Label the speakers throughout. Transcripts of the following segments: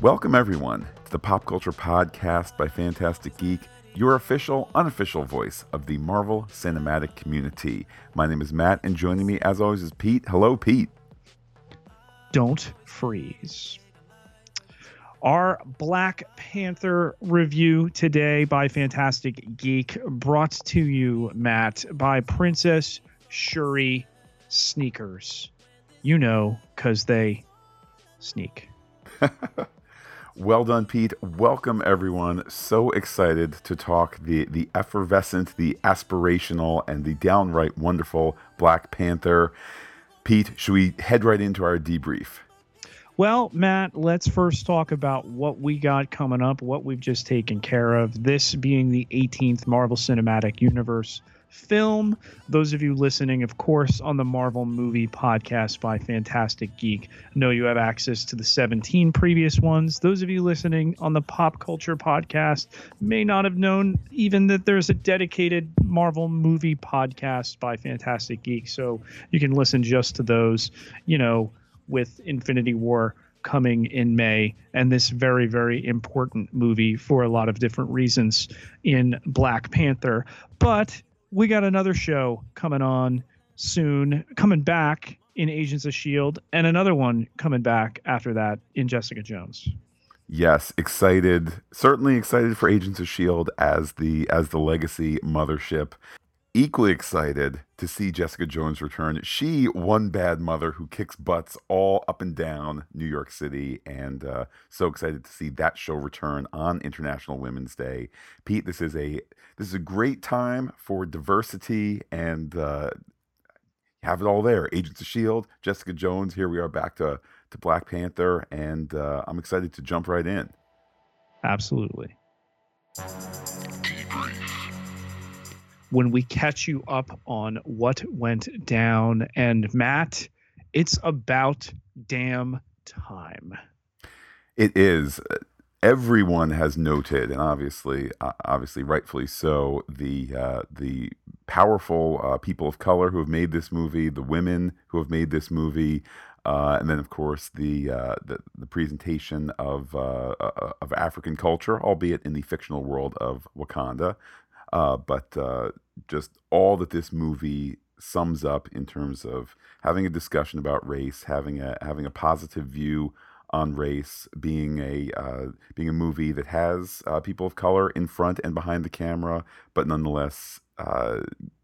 Speaker 1: Welcome, everyone, to the Pop Culture Podcast by Fantastic Geek, your official, unofficial voice of the Marvel cinematic community. My name is Matt, and joining me, as always, is Pete. Hello, Pete.
Speaker 2: Don't freeze. Our Black Panther review today by Fantastic Geek, brought to you, Matt, by Princess Shuri Sneakers. You know, because they sneak.
Speaker 1: Well done, Pete. Welcome, everyone. So excited to talk the the effervescent, the aspirational, and the downright wonderful Black Panther. Pete, should we head right into our debrief?
Speaker 2: Well, Matt, let's first talk about what we got coming up, what we've just taken care of. This being the 18th Marvel Cinematic Universe film. Those of you listening, of course, on the Marvel Movie Podcast by Fantastic Geek, know you have access to the 17 previous ones. Those of you listening on the Pop Culture Podcast may not have known even that there's a dedicated Marvel Movie Podcast by Fantastic Geek. So you can listen just to those, you know, with Infinity War coming in May, and this very, very important movie for a lot of different reasons in Black Panther. But we got another show coming on soon, coming back in Agents of Shield, and another one coming back after that in Jessica Jones.
Speaker 1: Yes, excited. Certainly excited for Agents of Shield as the as the legacy mothership. Equally excited to see Jessica Jones return. She one bad mother who kicks butts all up and down New York City, and uh, so excited to see that show return on International Women's Day. Pete, this is a this is a great time for diversity and uh, have it all there. Agents of Shield, Jessica Jones. Here we are back to to Black Panther, and uh, I'm excited to jump right in.
Speaker 2: Absolutely. When we catch you up on what went down, and Matt, it's about damn time.
Speaker 1: It is. Everyone has noted, and obviously, uh, obviously, rightfully so, the uh, the powerful uh, people of color who have made this movie, the women who have made this movie, uh, and then, of course, the uh, the, the, presentation of uh, uh, of African culture, albeit in the fictional world of Wakanda. Uh, but uh, just all that this movie sums up in terms of having a discussion about race, having a having a positive view on race, being a being a movie that has people of color in front and behind the camera, but nonetheless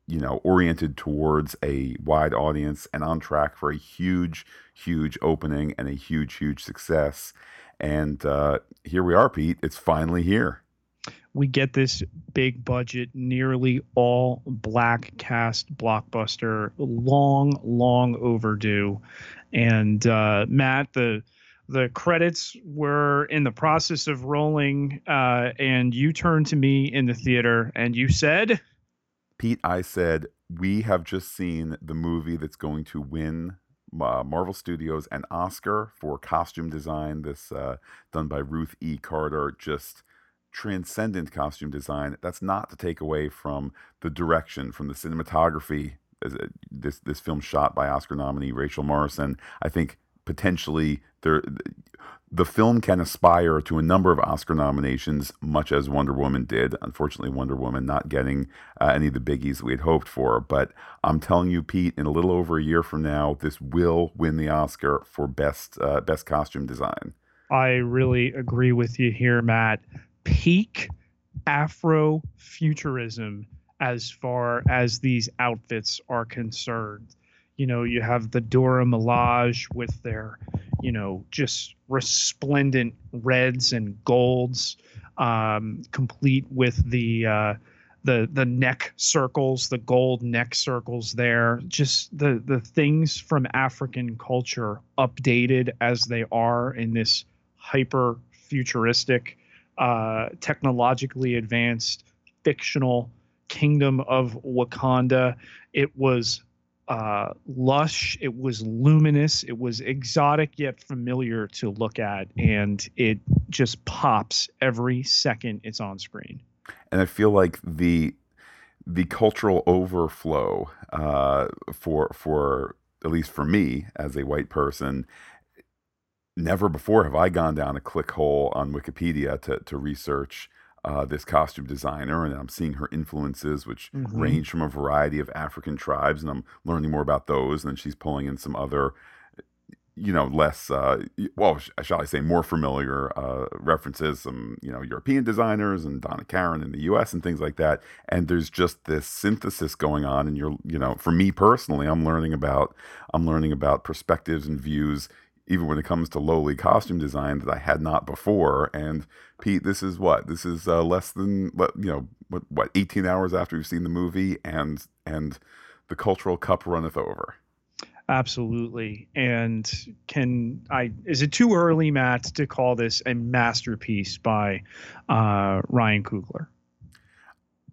Speaker 1: you know, oriented towards a wide audience and on track for a huge, huge opening and a huge, huge success. And uh, here we are, Pete. It's finally here.
Speaker 2: We get this big budget, nearly all black cast blockbuster, long, long overdue. And uh, Matt, the the credits were in the process of rolling, uh, and you turned to me in the theater and you said,
Speaker 1: Pete, I said, we have just seen the movie that's going to win uh, Marvel Studios an Oscar for costume design. This uh, done by Ruth E. Carter, just transcendent costume design. That's not to take away from the direction, from the cinematography. This this film shot by Oscar nominee Rachel Morrison. I think potentially there the film can aspire to a number of Oscar nominations, much as Wonder Woman did. Unfortunately, Wonder Woman not getting uh, any of the biggies we had hoped for. But I'm telling you, Pete, in a little over a year from now, this will win the Oscar for best uh, best costume design.
Speaker 2: I really agree with you here, Matt. Peak Afrofuturism as far as these outfits are concerned. You know, you have the Dora Milaje with their you know, just resplendent reds and golds, um, complete with the uh, the the neck circles, the gold neck circles there. Just the the things from African culture updated as they are in this hyper futuristic, uh, technologically advanced fictional kingdom of Wakanda. It was uh, lush, it was luminous, it was exotic yet familiar to look at, and it just pops every second it's on screen.
Speaker 1: And I feel like the the cultural overflow uh, for for at least for me as a white person never before have I gone down a click hole on Wikipedia to to research uh, this costume designer, and I'm seeing her influences, which
Speaker 2: Mm-hmm.
Speaker 1: range from a variety of African tribes, and I'm learning more about those. And then she's pulling in some other, you know, less, uh, well, sh- shall I say, more familiar uh, references, some, you know, European designers and Donna Karan in the U.S. and things like that. And there's just this synthesis going on, and you're, you know, for me personally, I'm learning about, I'm learning about perspectives and views even when it comes to lowly costume design that I had not before. And Pete, this is what this is uh, less than what you know what what 18 hours after we've seen the movie, and and the cultural cup runneth over.
Speaker 2: Absolutely. And can I is it too early, Matt, to call this a masterpiece by uh, Ryan Coogler?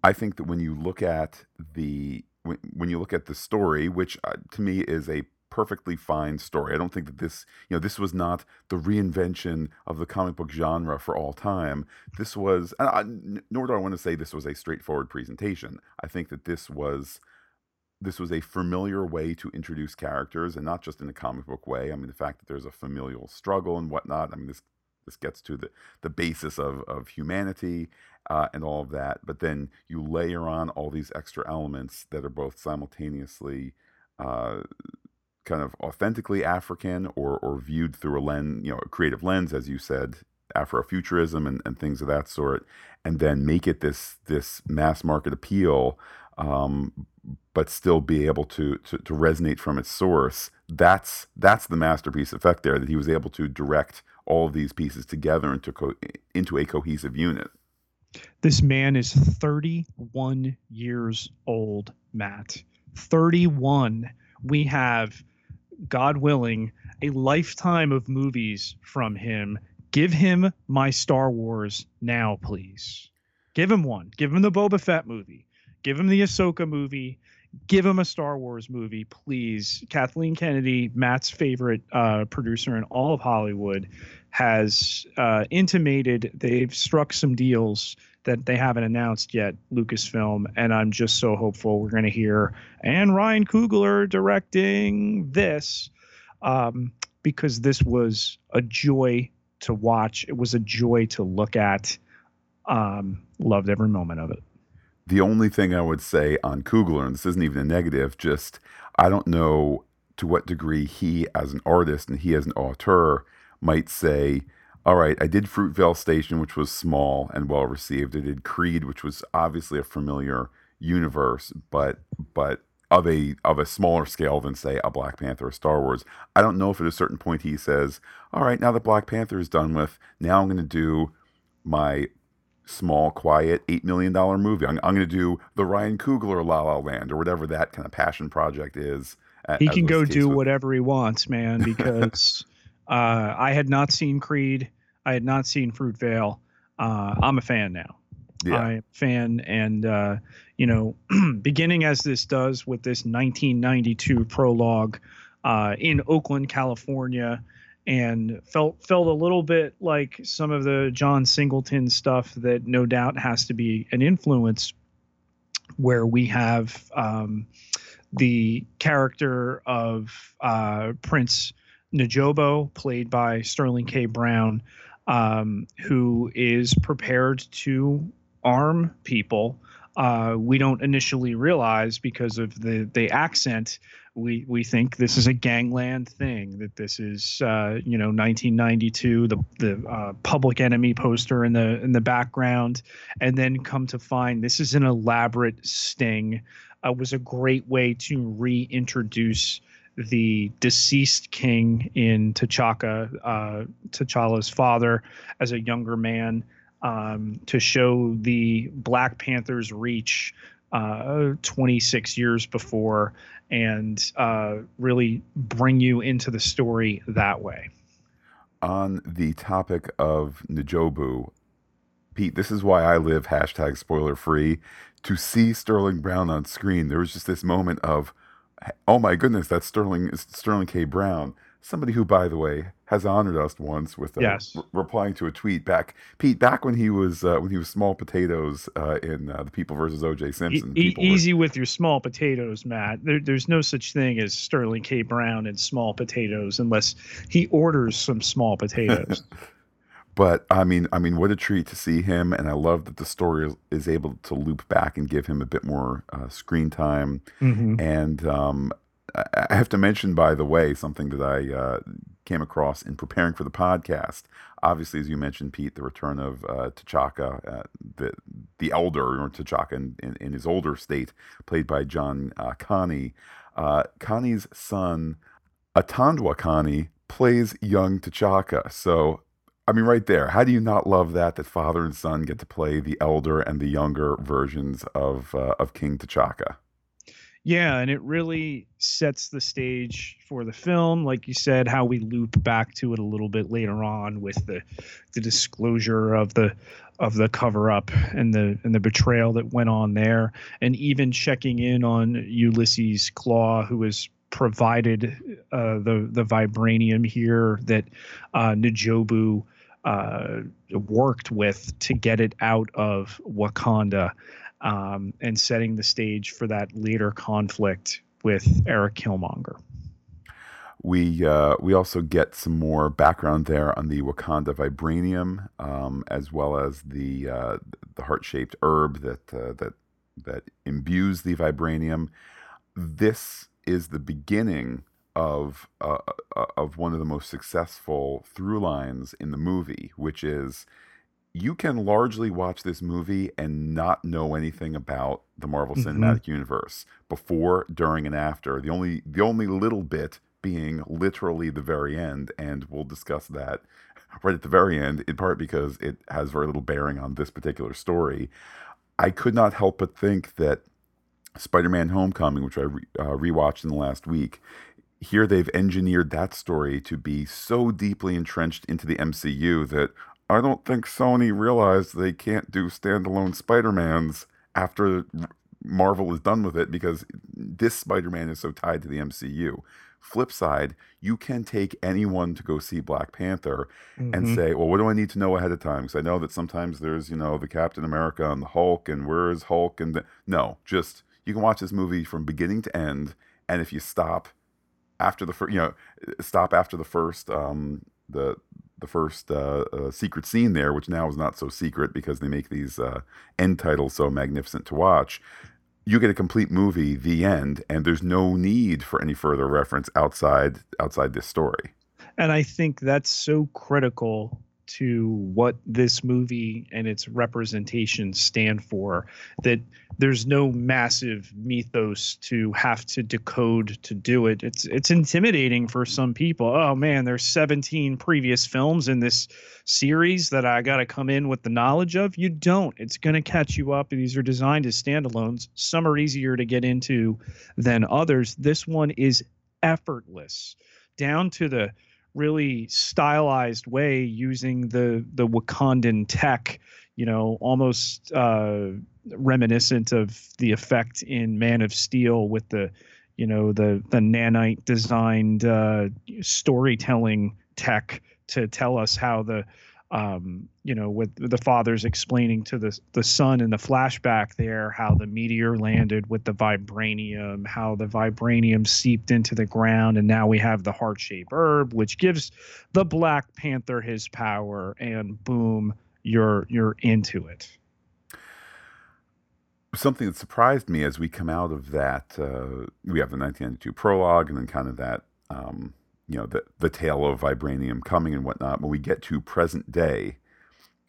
Speaker 1: I think that when you look at the when, when you look at the story, which uh, to me is a perfectly fine story. I don't think that this, you know, this was not the reinvention of the comic book genre for all time. This was, I, nor do I want to say this was a straightforward presentation. I think that this was, this was a familiar way to introduce characters, and not just in a comic book way. I mean, the fact that there's a familial struggle and whatnot. I mean, this this gets to the the basis of of humanity uh, and all of that. But then you layer on all these extra elements that are both simultaneously uh, kind of authentically African or or viewed through a lens, you know, a creative lens, as you said, Afrofuturism and, and things of that sort, and then make it this this mass market appeal, um, but still be able to, to to resonate from its source. That's that's the masterpiece effect there that he was able to direct all of these pieces together into co- into a cohesive unit.
Speaker 2: This man is 31 years old, Matt. 31. We have, God willing, a lifetime of movies from him. Give him my Star Wars now, please. Give him one. Give him the Boba Fett movie. Give him the Ahsoka movie. Give him a Star Wars movie, please. Kathleen Kennedy, Matt's favorite uh, producer in all of Hollywood, has uh, intimated they've struck some deals that they haven't announced yet, Lucasfilm, and I'm just so hopeful we're going to hear and Ryan Coogler directing this um, because this was a joy to watch. It was a joy to look at. Um, loved every moment of it.
Speaker 1: The only thing I would say on Coogler, and this isn't even a negative, just I don't know to what degree he, as an artist and he as an auteur, might say, all right, I did Fruitvale Station, which was small and well received. I did Creed, which was obviously a familiar universe, but but of a of a smaller scale than say a Black Panther or Star Wars. I don't know if at a certain point he says, all right, now that Black Panther is done with, now I'm going to do my small, quiet, $8 million movie. I'm, I'm going to do the Ryan Coogler La La Land or whatever that kind of passion project is. a-
Speaker 2: He can go do
Speaker 1: with-
Speaker 2: whatever he wants, man, because uh, I had not seen Creed. I had not seen Fruitvale. Uh, I'm a fan now.
Speaker 1: Yeah.
Speaker 2: I'm a fan, and uh, you know, beginning as this does with this 1992 prologue uh, in Oakland, California, and felt felt a little bit like some of the John Singleton stuff that no doubt has to be an influence, where we have um, the character of uh, Prince N'Jobu, played by Sterling K. Brown, um, who is prepared to arm people. Uh, we don't initially realize because of the the accent. We we think this is a gangland thing. That this is uh, you know 1992, the the uh, Public Enemy poster in the in the background, and then come to find this is an elaborate sting. Uh, was a great way to reintroduce the deceased king in T'Chaka, uh, T'Challa's father, as a younger man, um, to show the Black Panther's reach uh, 26 years before and uh, really bring you into the story that way.
Speaker 1: on the topic of N'Jobu, Pete, this is why I live hashtag spoiler free. To see Sterling Brown on screen, there was just this moment of, oh my goodness, that's Sterling Sterling K. Brown. Somebody who, by the way, has honored us once with uh,
Speaker 2: yes.
Speaker 1: re- replying to a tweet back. Pete, back when he was uh, when he was small potatoes uh, in uh, the People versus O.J. Simpson.
Speaker 2: E- easy were... with your small potatoes, Matt. There, there's no such thing as Sterling K. Brown and small potatoes unless he orders some small potatoes.
Speaker 1: but I mean, I mean, what a treat to see him, and I love that the story is, is able to loop back and give him a bit more uh, screen time.
Speaker 2: Mm-hmm.
Speaker 1: And um, I have to mention, by the way, something that I uh, came across in preparing for the podcast. Obviously, as you mentioned, Pete, the return of uh, T'Chaka, uh, the the elder, or T'Chaka in, in, in, his older state, played by John uh, Kani. Uh, Kani's son, Atandwa Kani, plays young T'Chaka. So, I mean, right there, how do you not love that? That father and son get to play the elder and the younger versions of uh, of King T'Chaka.
Speaker 2: Yeah, and it really sets the stage for the film, like you said, how we loop back to it a little bit later on with the the disclosure of the of the cover up and the and the betrayal that went on there, and even checking in on Ulysses Klaue, who was provided uh, the the vibranium here that uh, N'Jobu uh, worked with to get it out of Wakanda um, and setting the stage for that later conflict with Eric Killmonger.
Speaker 1: We uh, we also get some more background there on the Wakanda vibranium, um, as well as the uh, the heart shaped herb that uh, that that imbues the vibranium. This is the beginning of uh, uh, of one of the most successful through lines in the movie, which is you can largely watch this movie and not know anything about the Marvel mm-hmm. Cinematic Universe before, during, and after. The only the only little bit being literally the very end, and we'll discuss that right at the very end, in part because it has very little bearing on this particular story. I could not help but think that Spider-Man: Homecoming, which I re- uh, rewatched in the last week, here they've engineered that story to be so deeply entrenched into the MCU that I don't think Sony realized they can't do standalone Spider-Mans after Marvel is done with it because this Spider-Man is so tied to the MCU. Flip side, you can take anyone to go see Black Panther mm-hmm. and say, well, what do I need to know ahead of time? Because I know that sometimes there's, you know, the Captain America and the Hulk, and where is Hulk? And the... no, just you can watch this movie from beginning to end, and if you stop after the first, you know, stop after the first, um, the the first uh, uh, secret scene there, which now is not so secret because they make these uh, end titles so magnificent to watch. You get a complete movie, the end, and there's no need for any further reference outside outside this story.
Speaker 2: And I think that's so critical to what this movie and its representation stand for that there's no massive mythos to have to decode to do it. It's it's intimidating for some people. Oh man there's 17 previous films in this series that i got to come in with the knowledge of. You don't. It's going to catch you up. These are designed as standalones. Some are easier to get into than others. This one is effortless. Down to the really stylized way using the the Wakandan tech, you know, almost uh, reminiscent of the effect in Man of Steel with the, you know, the the nanite designed uh, storytelling tech to tell us how the um, you know, with the fathers explaining to the the son in the flashback there how the meteor landed with the vibranium, how the vibranium seeped into the ground, and now we have the heart shaped herb, which gives the Black Panther his power, and boom, you're you're into it.
Speaker 1: Something that surprised me as we come out of that, uh, we have the 1992 prologue, and then kind of that. Um, you know the the tale of vibranium coming and whatnot. When we get to present day,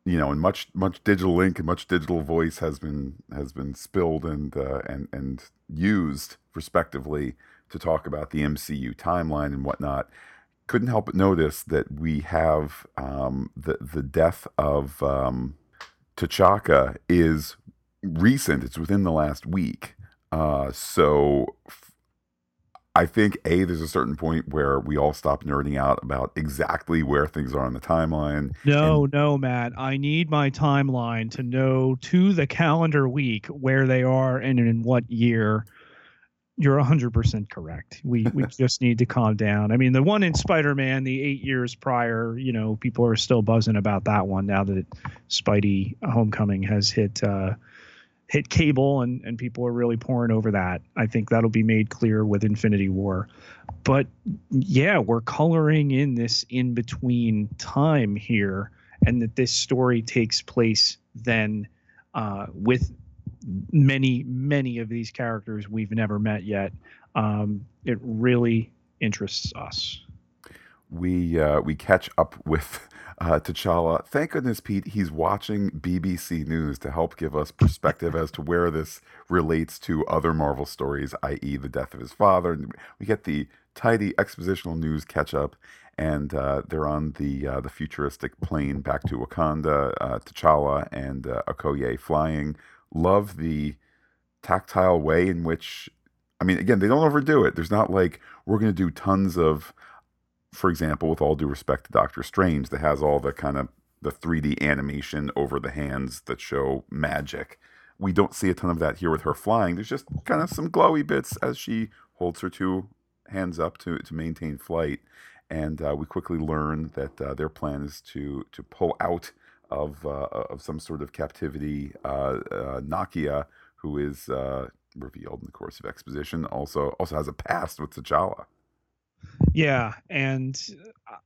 Speaker 1: you know, and much much digital ink and much digital voice has been has been spilled and uh, and and used respectively to talk about the MCU timeline and whatnot. Couldn't help but notice that we have um, the the death of um, T'Chaka is recent. It's within the last week. Uh, so I think a there's a certain point where we all stop nerding out about exactly where things are on the timeline.
Speaker 2: No, and, no, Matt. I need my timeline to know to the calendar week where they are and in what year. You're 100% correct. We we just need to calm down. I mean, the one in Spider-Man, the 8 years prior, you know, people are still buzzing about that one now that Spidey Homecoming has hit uh hit cable and and people are really pouring over that. I think that'll be made clear with Infinity War. But yeah, we're coloring in this in between time here and that this story takes place then uh, with many many of these characters we've never met yet um, it really interests us
Speaker 1: we uh, we catch up with uh, T'Challa. Thank goodness, Pete, he's watching BBC News to help give us perspective as to where this relates to other Marvel stories, i.e., the death of his father. We get the tidy expositional news catch up, and uh, they're on the uh, the futuristic plane back to Wakanda. Uh, T'Challa and uh, Okoye flying. Love the tactile way in which, I mean, again, they don't overdo it. There's not like we're going to do tons of, for example, with all due respect to Doctor Strange, that has all the kind of the 3D animation over the hands that show magic. We don't see a ton of that here with her flying. There's just kind of some glowy bits as she holds her two hands up to, to maintain flight and uh, we quickly learn that uh, their plan is to to pull out of uh, of some sort of captivity. Uh, uh, Nakia, who is uh, revealed in the course of exposition, also also has a past with T'Challa.
Speaker 2: Yeah, and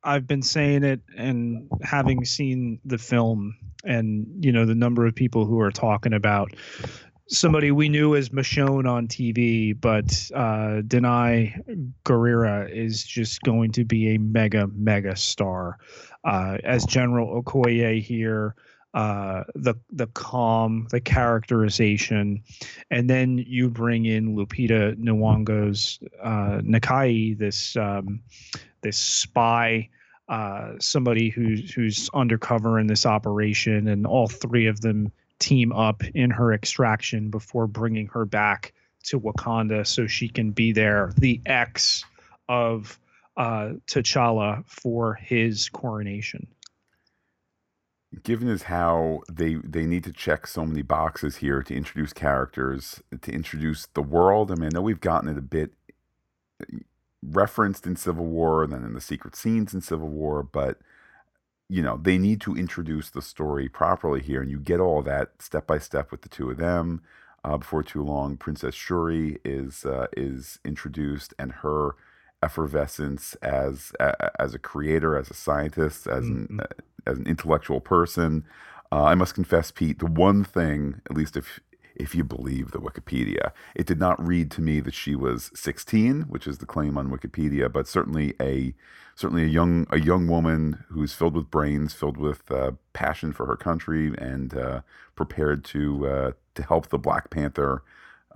Speaker 2: I've been saying it, and having seen the film, and you know the number of people who are talking about somebody we knew as Michonne on TV, but uh, Danai Gurira is just going to be a mega, mega star. Uh, as General Okoye here, uh, the the calm, the characterization, and then you bring in Lupita Nyong'o's uh, Nakia, this um, this spy. Uh, somebody who's who's undercover in this operation, and all three of them team up in her extraction before bringing her back to Wakanda so she can be there, the ex of uh, T'Challa for his coronation.
Speaker 1: Given as how they they need to check so many boxes here to introduce characters, to introduce the world. I mean, I know we've gotten it a bit uh, referenced in Civil War and then in the secret scenes in Civil War, but you know they need to introduce the story properly here and you get all that step by step with the two of them uh, before too long princess shuri is uh, is introduced and her effervescence as as a creator as a scientist as mm-hmm. an as an intellectual person uh, i must confess pete the one thing at least if if you believe the Wikipedia. It did not read to me that she was 16, which is the claim on Wikipedia, but certainly a certainly a young a young woman who's filled with brains, filled with uh, passion for her country, and uh, prepared to uh, to help the Black Panther.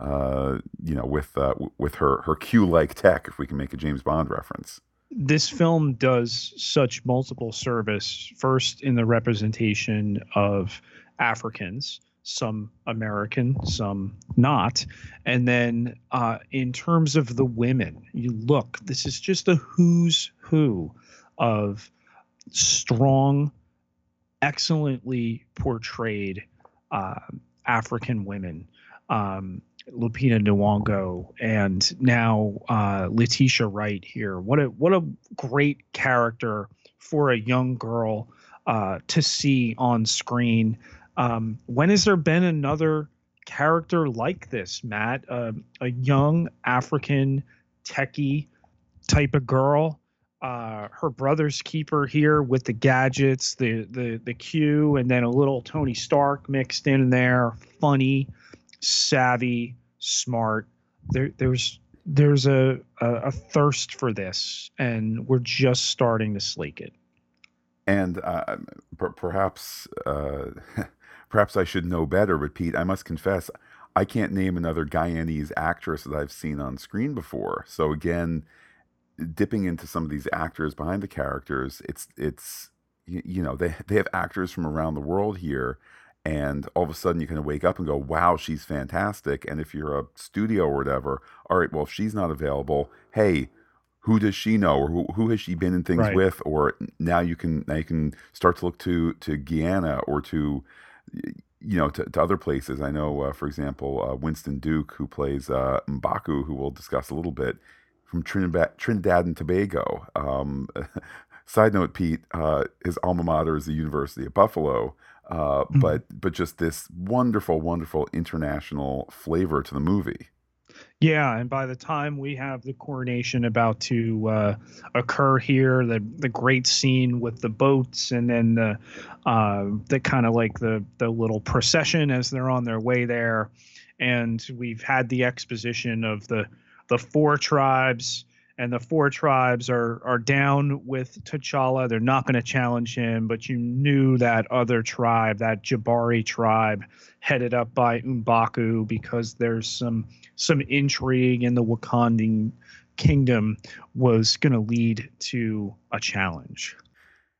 Speaker 1: Uh, you know, with uh, with her her Q like tech, if we can make a James Bond reference
Speaker 2: this film does such multiple service first in the representation of Africans some American, some not. And then uh, in terms of the women, you look, this is just a who's who of strong, excellently portrayed uh, African women. Um, Lupita Nyong'o and now uh, Letitia Wright here. What a what a great character for a young girl uh, to see on screen. Um, when has there been another character like this, Matt? Uh, a young African techie type of girl. Uh, her brother's keeper here with the gadgets, the the the Q, and then a little Tony Stark mixed in there. Funny, savvy, smart. There, there's there's a, a, a thirst for this, and we're just starting to slake it.
Speaker 1: And uh, per- perhaps uh, Perhaps I should know better, but Pete, I must confess, I can't name another Guyanese actress that I've seen on screen before. So again, dipping into some of these actors behind the characters, it's it's you know they they have actors from around the world here, and all of a sudden you kind of wake up and go, wow, she's fantastic. And if you're a studio or whatever, all right, well if she's not available, hey, who does she know or who, who has she been in things right. with or now you can now you can start to look to to Guyana or to you know, to, to other places. I know, uh, for example, uh, Winston Duke, who plays uh, Mbaku, who we'll discuss a little bit, from Trinidad, Trinidad and Tobago. Um, side note, Pete, uh, his alma mater is the University of Buffalo, uh, mm-hmm. but but just this wonderful, wonderful international flavor to the movie.
Speaker 2: Yeah, and by the time we have the coronation about to uh, occur here, the the great scene with the boats, and then the uh, the kind of like the the little procession as they're on their way there, and we've had the exposition of the the four tribes and the four tribes are are down with T'Challa. They're not going to challenge him, but you knew that other tribe, that Jabari tribe, headed up by M'Baku, because there's some some intrigue in the Wakandan kingdom, was going to lead to a challenge.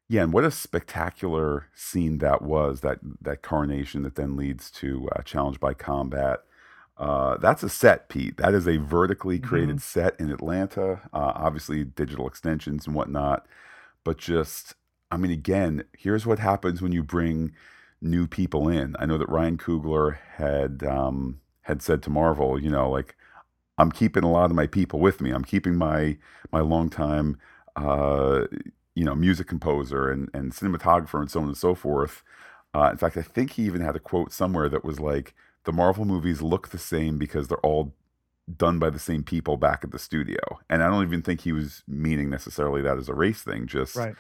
Speaker 1: Yeah, and what a spectacular scene that was that that coronation that then leads to a challenge by combat uh, that's a set, Pete. That is a vertically created mm-hmm. set in Atlanta. Uh, obviously, digital extensions and whatnot. But just, I mean, again, here's what happens when you bring new people in. I know that Ryan Coogler had um, had said to Marvel, you know, like I'm keeping a lot of my people with me. I'm keeping my my longtime, uh, you know, music composer and and cinematographer and so on and so forth. Uh, in fact, I think he even had a quote somewhere that was like, the Marvel movies look the same because they're all done by the same people back at the studio. And I don't even think he was meaning necessarily that as a race thing. Just, right.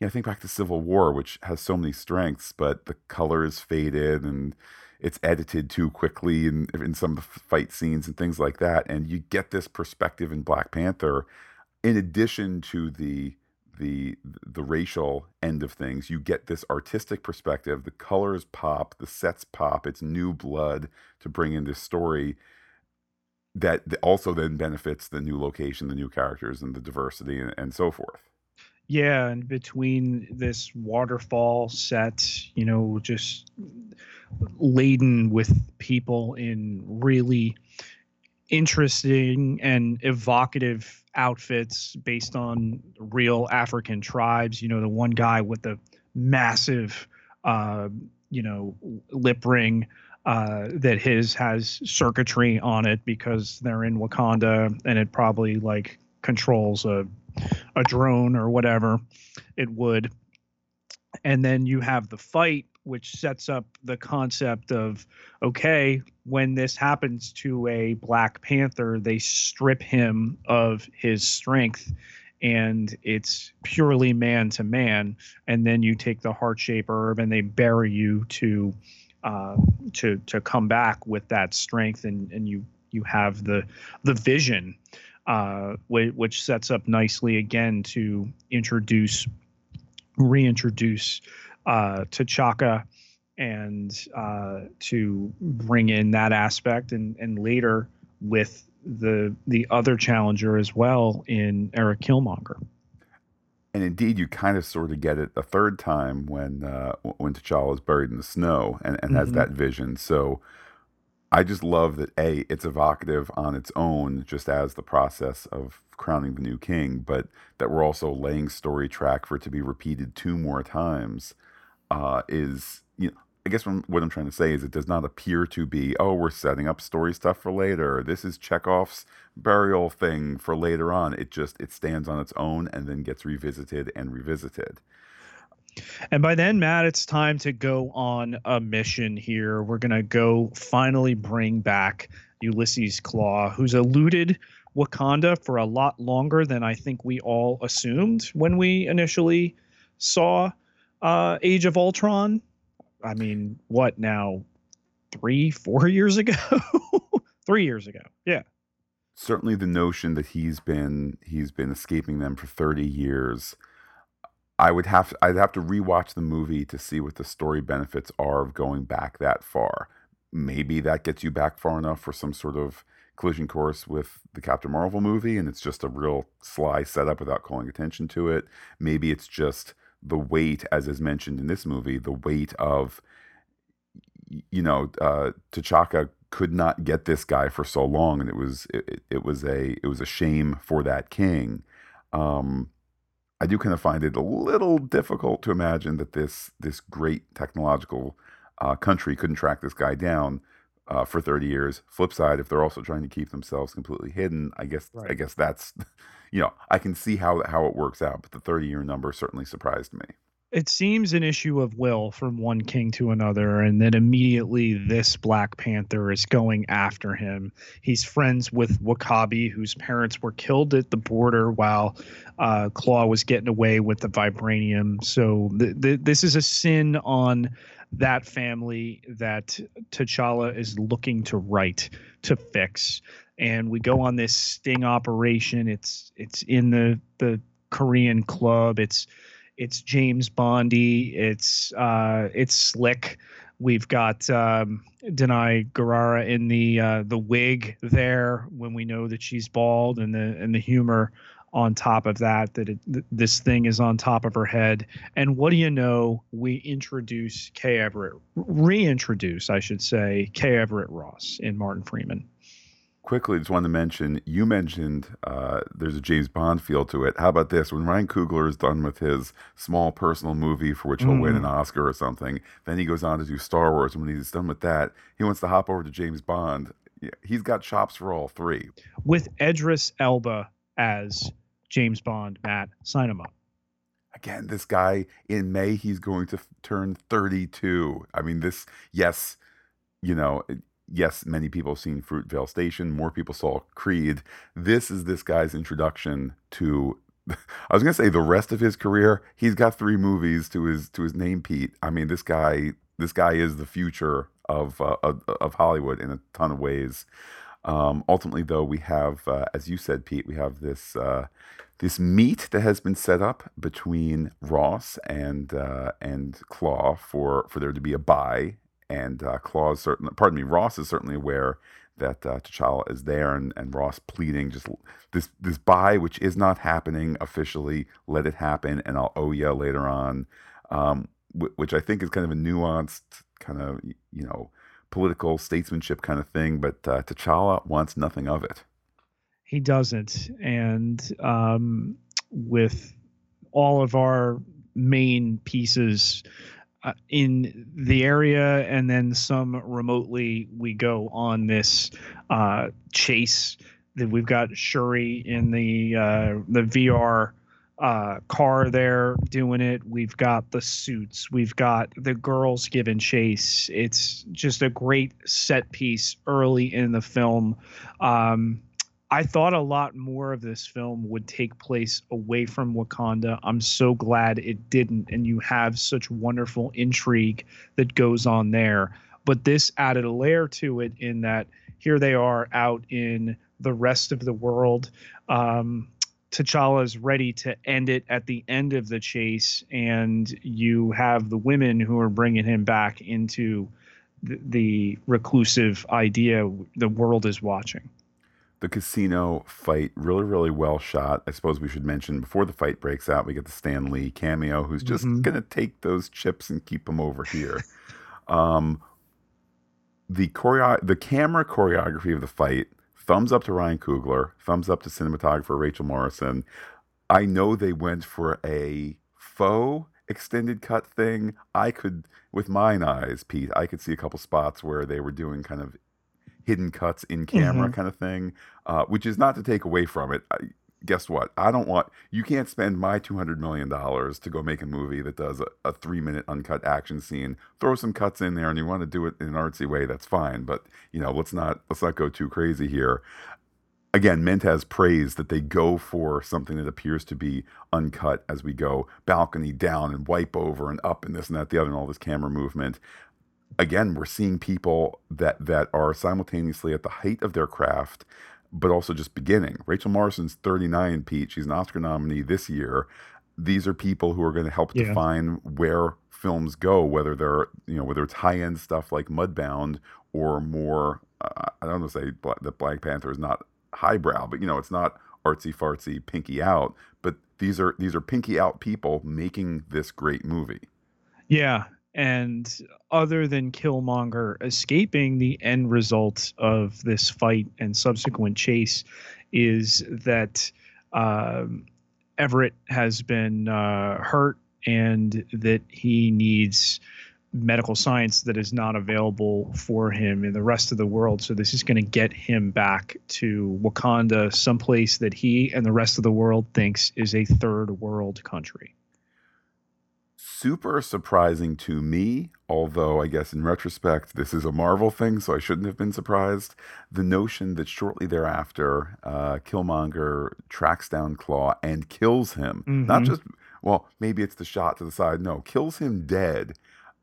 Speaker 1: yeah, I think back to Civil War, which has so many strengths, but the color is faded and it's edited too quickly in, in some fight scenes and things like that. And you get this perspective in Black Panther in addition to the the the racial end of things you get this artistic perspective. The colors pop the sets pop it's new blood to bring in this story that also then benefits the new location the new characters and the diversity and, and so forth.
Speaker 2: Yeah and between this waterfall set you know just laden with people in really interesting and evocative outfits based on real African tribes. You know, the one guy with the massive, uh, you know, lip ring uh, that his has circuitry on it because they're in Wakanda and it probably like controls a a drone or whatever it would. And then you have the fight which sets up the concept of okay, when this happens to a Black Panther, they strip him of his strength and it's purely man to man. And then you take the heart shape herb and they bury you to uh, to to come back with that strength and and you you have the the vision uh, which sets up nicely again to introduce reintroduce uh, Chaka and uh, to bring in that aspect, and and later with the the other challenger as well in Eric Killmonger.
Speaker 1: And indeed, you kind of sort of get it a third time when uh, when T'Challa is buried in the snow and, and mm-hmm. has that vision. So I just love that a it's evocative on its own, just as the process of crowning the new king, but that we're also laying story track for it to be repeated two more times uh, is you know I guess from what I'm trying to say is it does not appear to be, oh, we're setting up story stuff for later. This is Chekhov's burial thing for later on. It just it stands on its own and then gets revisited and revisited.
Speaker 2: And by then, Matt, it's time to go on a mission here. We're gonna go finally bring back Ulysses Klaue, who's eluded Wakanda for a lot longer than I think we all assumed when we initially saw uh, Age of Ultron. I mean, what now? Three, four years ago? Three years ago. Yeah.
Speaker 1: Certainly, the notion that he's been he's been escaping them for thirty years. I would have I'd have to rewatch the movie to see what the story benefits are of going back that far. Maybe that gets you back far enough for some sort of collision course with the Captain Marvel movie, and it's just a real sly setup without calling attention to it. Maybe it's just the weight, as is mentioned in this movie, the weight of, you know, uh, T'Chaka could not get this guy for so long, and it was it, it was a it was a shame for that king. Um, I do kind of find it a little difficult to imagine that this this great technological uh, country couldn't track this guy down uh, for 30 years. Flip side, if they're also trying to keep themselves completely hidden, I guess right. I guess that's you know I can see how how it works out, but the 30 year number certainly surprised me
Speaker 2: it seems an issue of will from one king to another, and then immediately this Black Panther is going after him. He's friends with W'Kabi, whose parents were killed at the border while uh, Klaue was getting away with the vibranium. So th- th- this is a sin on that family that T'Challa is looking to right to fix. And we go on this sting operation. It's it's in the the Korean club. It's it's James Bondy. It's uh, it's slick. We've got um, Danai Gurira in the uh, the wig there when we know that she's bald, and the and the humor on top of that that it, th- this thing is on top of her head. And what do you know? We introduce kay Everett, reintroduce, I should say, kay Everett Ross in Martin Freeman
Speaker 1: quickly, just wanted to mention you mentioned uh, there's a James Bond feel to it. How about this? When Ryan Coogler is done with his small personal movie for which he'll mm. win an Oscar or something, then he goes on to do Star Wars. And when he's done with that, he wants to hop over to James Bond. He's got chops for all three.
Speaker 2: With Idris Elba as James Bond, Matt, sign him up.
Speaker 1: Again, this guy in May, he's going to turn 32. I mean, this, yes, you know, yes, many people have seen Fruitvale Station. More people saw Creed. This is this guy's introduction to. I was gonna say the rest of his career. He's got three movies to his to his name, Pete. I mean, this guy this guy is the future of uh, of, of, Hollywood in a ton of ways. Um, ultimately, though, we have, uh, as you said, Pete, we have this uh, this meet that has been set up between Ross and uh, and Klaue for for there to be a buy and uh, Klaue's certainly, pardon me, Ross is certainly aware that uh, T'Challa is there, and, and Ross pleading just this this buy, which is not happening officially. Let it happen, and I'll owe you later on. Um, which I think is kind of a nuanced kind of you know political statesmanship kind of thing, but uh, T'Challa wants nothing of it.
Speaker 2: He doesn't, and um, with all of our main pieces uh, in the area and then some remotely we go on this uh, chase that we've got Shuri in the uh, the VR uh, car there doing it. We've got the suits. We've got the girls giving chase. It's just a great set piece early in the film. Um, I thought a lot more of this film would take place away from Wakanda. I'm so glad it didn't. And you have such wonderful intrigue that goes on there. But this added a layer to it in that here they are out in the rest of the world. Um, T'Challa is ready to end it at the end of the chase, and you have the women who are bringing him back into the, the reclusive idea the world is watching
Speaker 1: the casino fight really really well shot. I suppose we should mention before the fight breaks out we get the stan lee cameo who's just mm-hmm. gonna take those chips and keep them over here. Um, the choreo- the camera choreography of the fight thumbs up to ryan coogler thumbs up to cinematographer rachel morrison. I know they went for a faux extended cut thing. I could with mine eyes pete i could see a couple spots where they were doing kind of hidden cuts in camera mm-hmm. kind of thing, uh, which is not to take away from it. I, guess what? I don't want you can't spend my two hundred million dollars to go make a movie that does a, a, three minute uncut action scene. Throw some cuts in there, and you want to do it in an artsy way. That's fine, but you know, let's not let's not go too crazy here. Again, meant as praise that they go for something that appears to be uncut as we go balcony down and wipe over and up and this and that, the other, and all this camera movement again, we're seeing people that that are simultaneously at the height of their craft, but also just beginning. Rachel Morrison's 39, Pete. She's an Oscar nominee this year. These are people who are going to help yeah. define where films go, whether they're you know whether it's high end stuff like Mudbound or more. Uh, I don't want to say that Black Panther is not highbrow, but you know it's not artsy fartsy, pinky out. But these are these are pinky out people making this great movie.
Speaker 2: Yeah, and other than Killmonger escaping, the end result of this fight and subsequent chase is that um, Everett has been uh, hurt and that he needs medical science that is not available for him in the rest of the world. So this is going to get him back to Wakanda, someplace that he and the rest of the world thinks is a third world country.
Speaker 1: Super surprising to me, although I guess in retrospect, this is a Marvel thing, so I shouldn't have been surprised. The notion that shortly thereafter, uh, Killmonger tracks down Klaue and kills him. Mm-hmm. Not just, well, maybe it's the shot to the side. No, kills him dead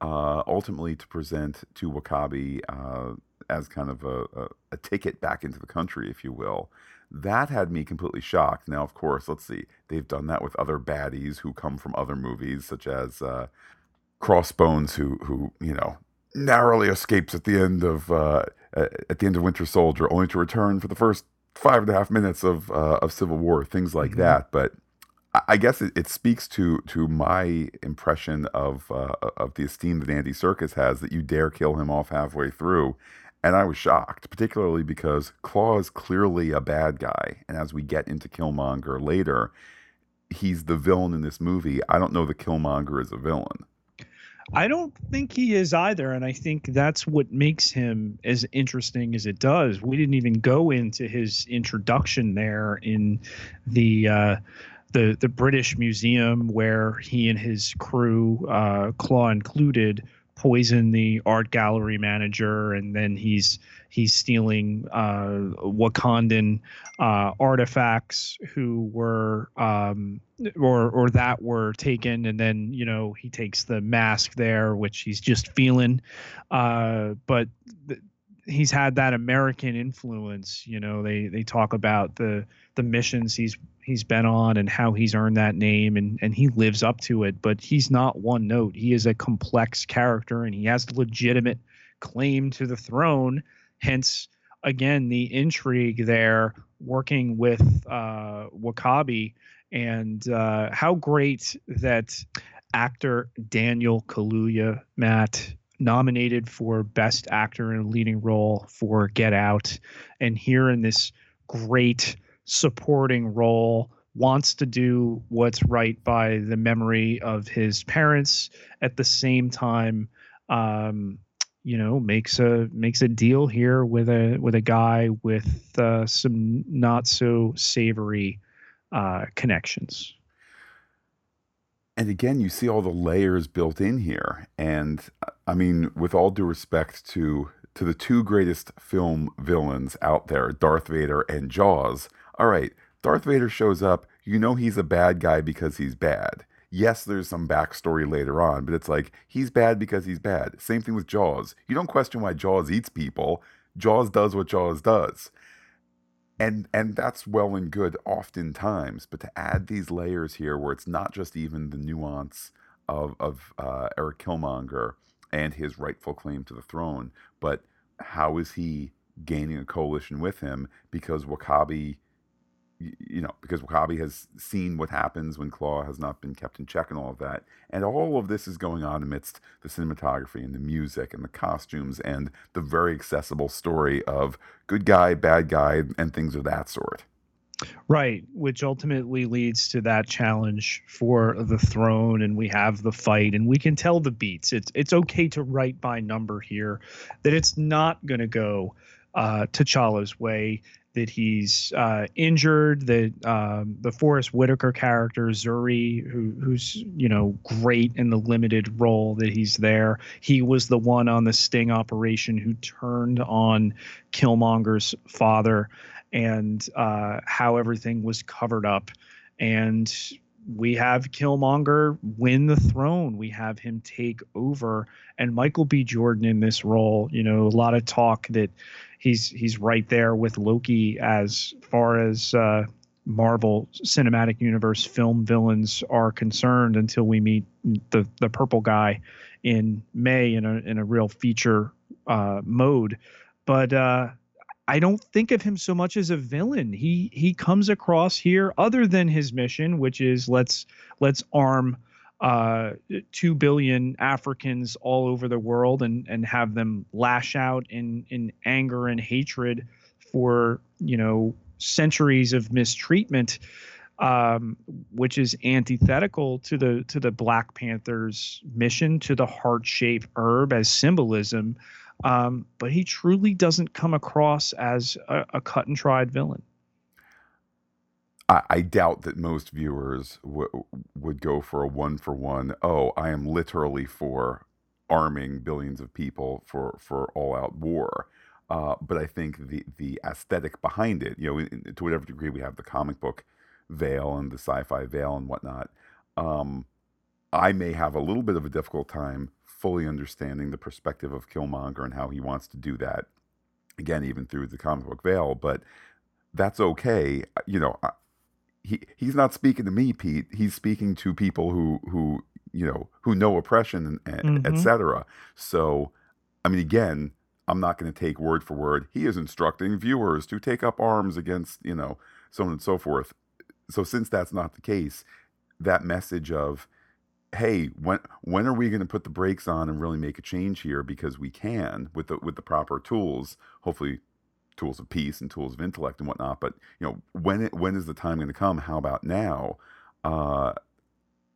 Speaker 1: uh, ultimately to present to W'Kabi uh, as kind of a, a, a, ticket back into the country, if you will. That had me completely shocked. Now, of course, let's see. They've done that with other baddies who come from other movies, such as uh, Crossbones, who who you know narrowly escapes at the end of uh, at the end of Winter Soldier, only to return for the first five and a half minutes of uh, of Civil War, things like mm-hmm. that. But I guess it, it, speaks to to my impression of uh, of the esteem that Andy Serkis has that you dare kill him off halfway through, and I was shocked, particularly because Klaue is clearly a bad guy, and as we get into Killmonger later, he's the villain in this movie. I don't know that Killmonger is a villain.
Speaker 2: I don't think he is either, and I think that's what makes him as interesting as it does. We didn't even go into his introduction there in the. Uh, the the British Museum where he and his crew, uh, Klaue included, poison the art gallery manager, and then he's he's stealing uh, Wakandan uh, artifacts who were um, or or that were taken, and then you know he takes the mask there, which he's just feeling, uh, but. Th- he's had that American influence. You know, they they talk about the the missions he's he's been on and how he's earned that name and and he lives up to it but he's not one note he is a complex character and he has legitimate claim to the throne hence again the intrigue there working with uh W'Kabi and uh how great that actor Daniel Kaluuya Matt nominated for best actor in a leading role for Get Out and here in this great supporting role, wants to do what's right by the memory of his parents. At the same time, um, you know, makes a makes a deal here with a with a guy with uh, some not so savory uh, connections.
Speaker 1: And again, you see all the layers built in here. And I mean, with all due respect to to the two greatest film villains out there, Darth Vader and Jaws, all right, Darth Vader shows up. You know he's a bad guy because he's bad. Yes, there's some backstory later on, but it's like he's bad because he's bad. Same thing with Jaws. You don't question why Jaws eats people. Jaws does what Jaws does. And and that's well and good oftentimes, but to add these layers here where it's not just even the nuance of of uh, Eric Killmonger and his rightful claim to the throne, but how is he gaining a coalition with him because W'Kabi you know, because W'Kabi has seen what happens when Klaue has not been kept in check and all of that. And all of this is going on amidst the cinematography and the music and the costumes and the very accessible story of good guy, bad guy, and things of that sort.
Speaker 2: Right, which ultimately leads to that challenge for the throne, and we have the fight, and we can tell the beats. It's it's okay to write by number here, that it's not going to go uh, T'Challa's way that he's uh, injured. That um, the Forest Whitaker character Zuri, who, who's you know great in the limited role that he's there. He was the one on the sting operation who turned on Killmonger's father, and uh, how everything was covered up. And we have Killmonger win the throne. We have him take over, and Michael B. Jordan in this role. You know, a lot of talk that he's he's right there with Loki as far as uh, Marvel Cinematic Universe film villains are concerned. Until we meet the the purple guy in May in a in a real feature uh, mode, but. Uh, I don't think of him so much as a villain. He he comes across here other than his mission, which is let's let's arm uh, two billion Africans all over the world and and have them lash out in in anger and hatred for you know centuries of mistreatment. um, which is antithetical to the to the Black Panther's mission to the heart shaped herb as symbolism. Um, but he truly doesn't come across as a, a cut and tried villain.
Speaker 1: I, I doubt that most viewers w- would go for a one for one. Oh, I am literally for arming billions of people for for all out war. Uh, but I think the the aesthetic behind it, you know, in, to whatever degree we have the comic book veil and the sci-fi veil and whatnot, um, I may have a little bit of a difficult time fully understanding the perspective of Killmonger and how he wants to do that. Again, even through the comic book veil, but that's okay. You know, he he's not speaking to me, Pete. He's speaking to people who who you know who know oppression and, and
Speaker 2: Mm-hmm.
Speaker 1: etc. So, I mean, again, I'm not going to take word for word. He is instructing viewers to take up arms against you know so on and so forth. So, since that's not the case, that message of hey when when are we going to put the brakes on and really make a change here? Because we can with the with the proper tools hopefully tools of peace and tools of intellect and whatnot but you know when it, when is the time going to come? How about now? Uh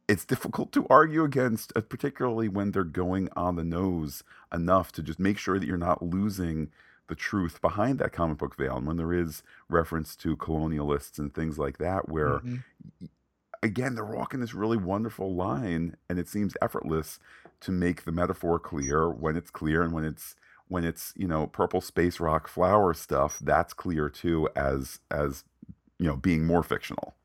Speaker 1: it's difficult to argue against uh, particularly when they're going on the nose enough to just make sure that you're not losing the truth behind that comic book veil. And when there is reference to colonialists and things like that where
Speaker 2: Mhm.
Speaker 1: Again, they're walking this really wonderful line, and it seems effortless to make the metaphor clear when it's clear, and when it's when it's you know purple space rock flower stuff, that's clear too as as you know being more fictional.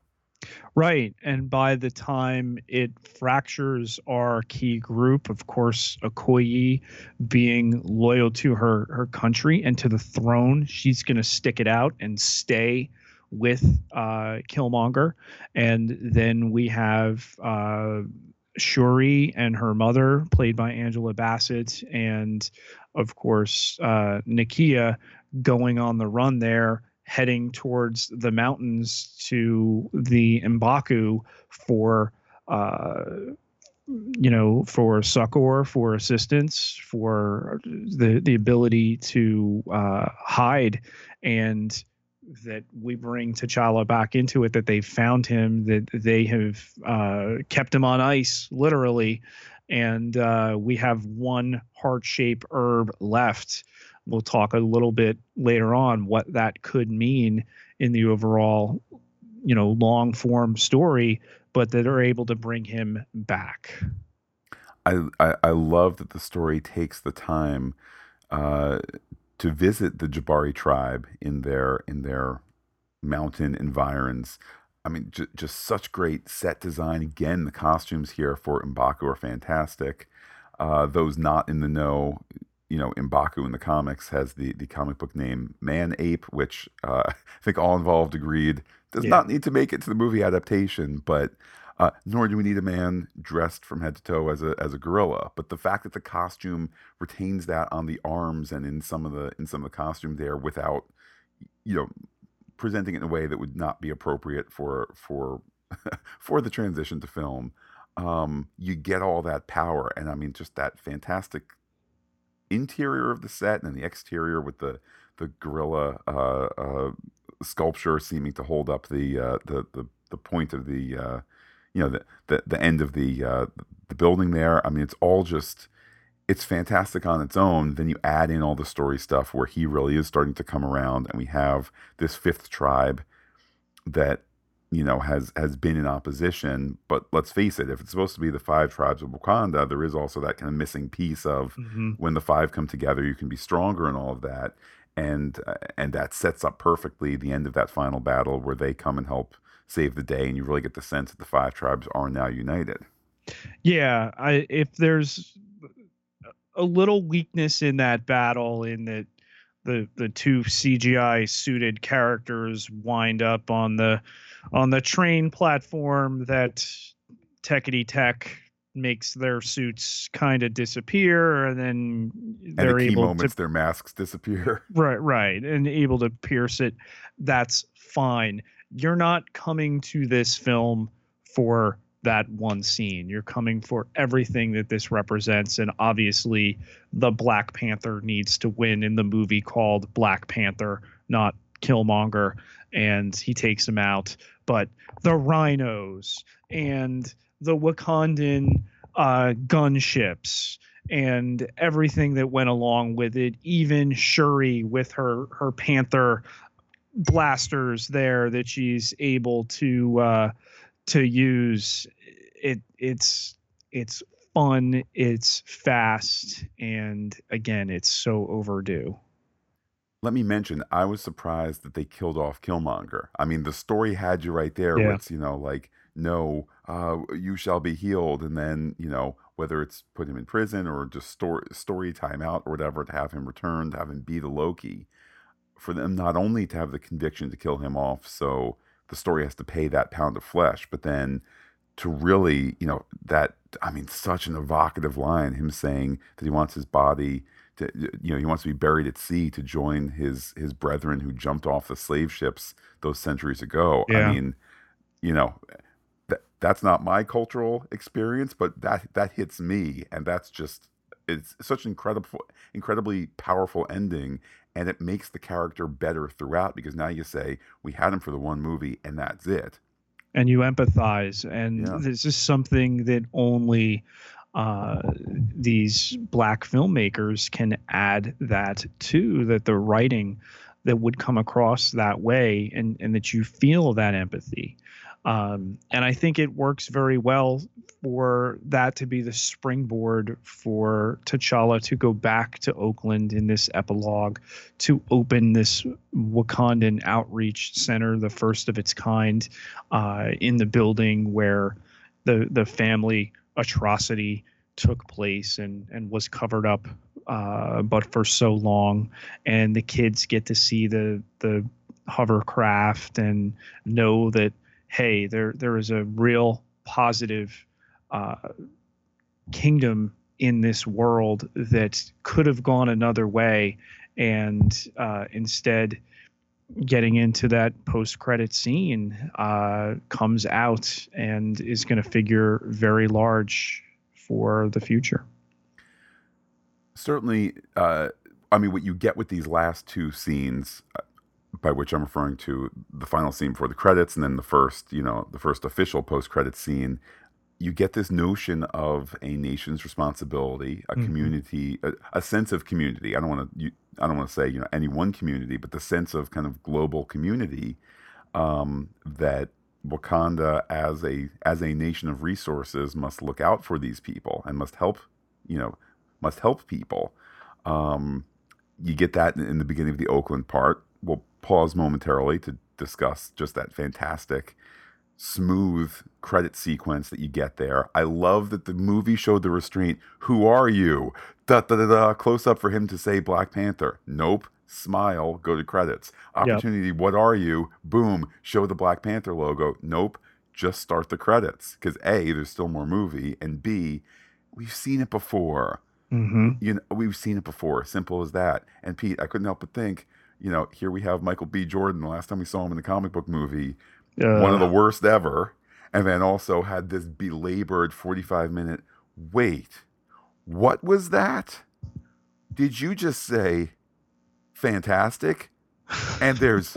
Speaker 2: Right. And by the time it fractures our key group, of course, Okoye being loyal to her, her country and to the throne, she's going to stick it out and stay with uh, Killmonger. And then we have uh, Shuri and her mother, played by Angela Bassett, and of course, uh, Nakia going on the run there heading towards the mountains to the Mbaku for uh you know for succor for assistance for the the ability to uh hide and that we bring T'Challa back into it that they found him that they have uh kept him on ice literally. And uh we have one heart-shaped herb left. We'll talk a little bit later on what that could mean in the overall you know long form story but that are able to bring him back.
Speaker 1: I, I I love that the story takes the time uh, to visit the Jabari tribe in their in their mountain environs. I mean, j- just such great set design. Again, the costumes here for Mbaku are fantastic. Uh, those not in the know, you know, Mbaku in the comics has the, the comic book name Man Ape, which uh, I think all involved agreed does
Speaker 2: Yeah.
Speaker 1: not need to make it to the movie adaptation, but uh, nor do we need a man dressed from head to toe as a as a gorilla. But the fact that the costume retains that on the arms and in some of the in some of the costume there without, you know, presenting it in a way that would not be appropriate for for for the transition to film, um, you get all that power, and I mean just that fantastic interior of the set and the exterior with the the gorilla uh, uh, sculpture seeming to hold up the uh, the, the the point of the uh, you know the, the the end of the uh, the building there. I mean, it's all just it's fantastic on its own. Then you add in all the story stuff where he really is starting to come around, and we have this fifth tribe that you know has has been in opposition. But let's face it, if it's supposed to be the five tribes of Wakanda, there is also that kind of missing piece of
Speaker 2: Mhm.
Speaker 1: when the five come together, you can be stronger and all of that. And uh, and that sets up perfectly the end of that final battle where they come and help save the day, and you really get the sense that the five tribes are now united.
Speaker 2: Yeah, I if there's a little weakness in that battle in that the the two CGI suited characters wind up on the on the train platform that Techity Tech makes their suits kind of disappear and then
Speaker 1: And
Speaker 2: they're
Speaker 1: at key
Speaker 2: able
Speaker 1: moments,
Speaker 2: to
Speaker 1: their masks disappear.
Speaker 2: right right and able to pierce it that's fine you're not coming to this film for that one scene. You're coming for everything that this represents. And obviously the black panther needs to win in the movie called black panther not Killmonger. And he takes him out. But the rhinos and the Wakandan uh, gunships and everything that went along with it, even Shuri with her her Panther blasters there that she's able to uh, to use. It it's it's fun, it's fast, and again, it's so overdue.
Speaker 1: Let me mention, I was surprised that they killed off Killmonger. I mean, the story had you right there.
Speaker 2: Yeah.
Speaker 1: It's you know like no, uh, you shall be healed, and then you know whether it's put him in prison or just story story time out or whatever to have him return to have him be the Loki. For them not only to have the conviction to kill him off, so the story has to pay that pound of flesh, but then to really, you know, that I mean, such an evocative line, him saying that he wants his body to, you know, he wants to be buried at sea to join his his brethren who jumped off the slave ships those centuries ago.
Speaker 2: Yeah.
Speaker 1: I mean, you know, that that's not my cultural experience, but that that hits me, and that's just it's such an incredible, incredibly powerful ending, and it makes the character better throughout because now you say we had him for the one movie, and that's it.
Speaker 2: and you empathize and
Speaker 1: Yeah.
Speaker 2: this is something that only uh, these black filmmakers can add that to that the writing that would come across that way and and that you feel that empathy um, and I think it works very well for that to be the springboard for T'Challa to go back to Oakland in this epilogue to open this Wakandan outreach center, the first of its kind, uh, in the building where the the family atrocity took place and and was covered up, uh, but for so long, and the kids get to see the the hovercraft and know that hey, there there is a real positive uh, kingdom in this world that could have gone another way, and uh, instead getting into that post-credit scene uh, comes out and is going to figure very large for the future.
Speaker 1: certainly uh, i mean what you get with these last two scenes uh, by which i'm referring to the final scene before the credits and then the first you know the first official post-credit scene you get this notion of a nation's responsibility a
Speaker 2: Mhm.
Speaker 1: community a, a sense of community i don't want to i don't want to say you know any one community but the sense of kind of global community um, that wakanda as a as a nation of resources must look out for these people and must help you know must help people. Um, you get that in, in the beginning of the Oakland part. We'll pause momentarily to discuss just that fantastic, smooth credit sequence that you get there. I love that the movie showed the restraint. Who are you? Da da da da. Close up for him to say Black Panther. Nope. Smile. Go to credits. Opportunity. What are you? Boom. Show the Black Panther logo. Nope. Just start the credits because a there's still more movie and b we've seen it before
Speaker 2: Mm-hmm.
Speaker 1: you know we've seen it before simple as that and pete i couldn't help but think you know here we have michael b. Jordan the last time we saw him in the comic book movie one of the worst ever and then also had this belabored 45 minute wait what was that? Did you just say fantastic? And there's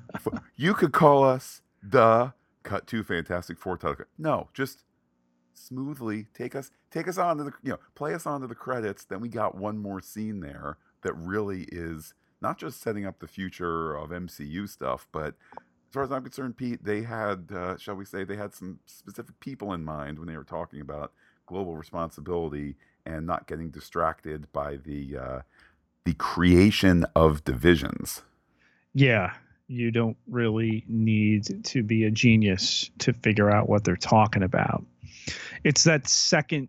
Speaker 1: you could call us the cut to fantastic four title no just smoothly take us take us on to the you know play us on to the credits. Then we got one more scene there that really is not just setting up the future of mcu stuff but as far as i'm concerned pete they had uh, shall we say they had some specific people in mind when they were talking about global responsibility and not getting distracted by the uh, the creation of divisions
Speaker 2: Yeah, you don't really need to be a genius to figure out what they're talking about. It's that second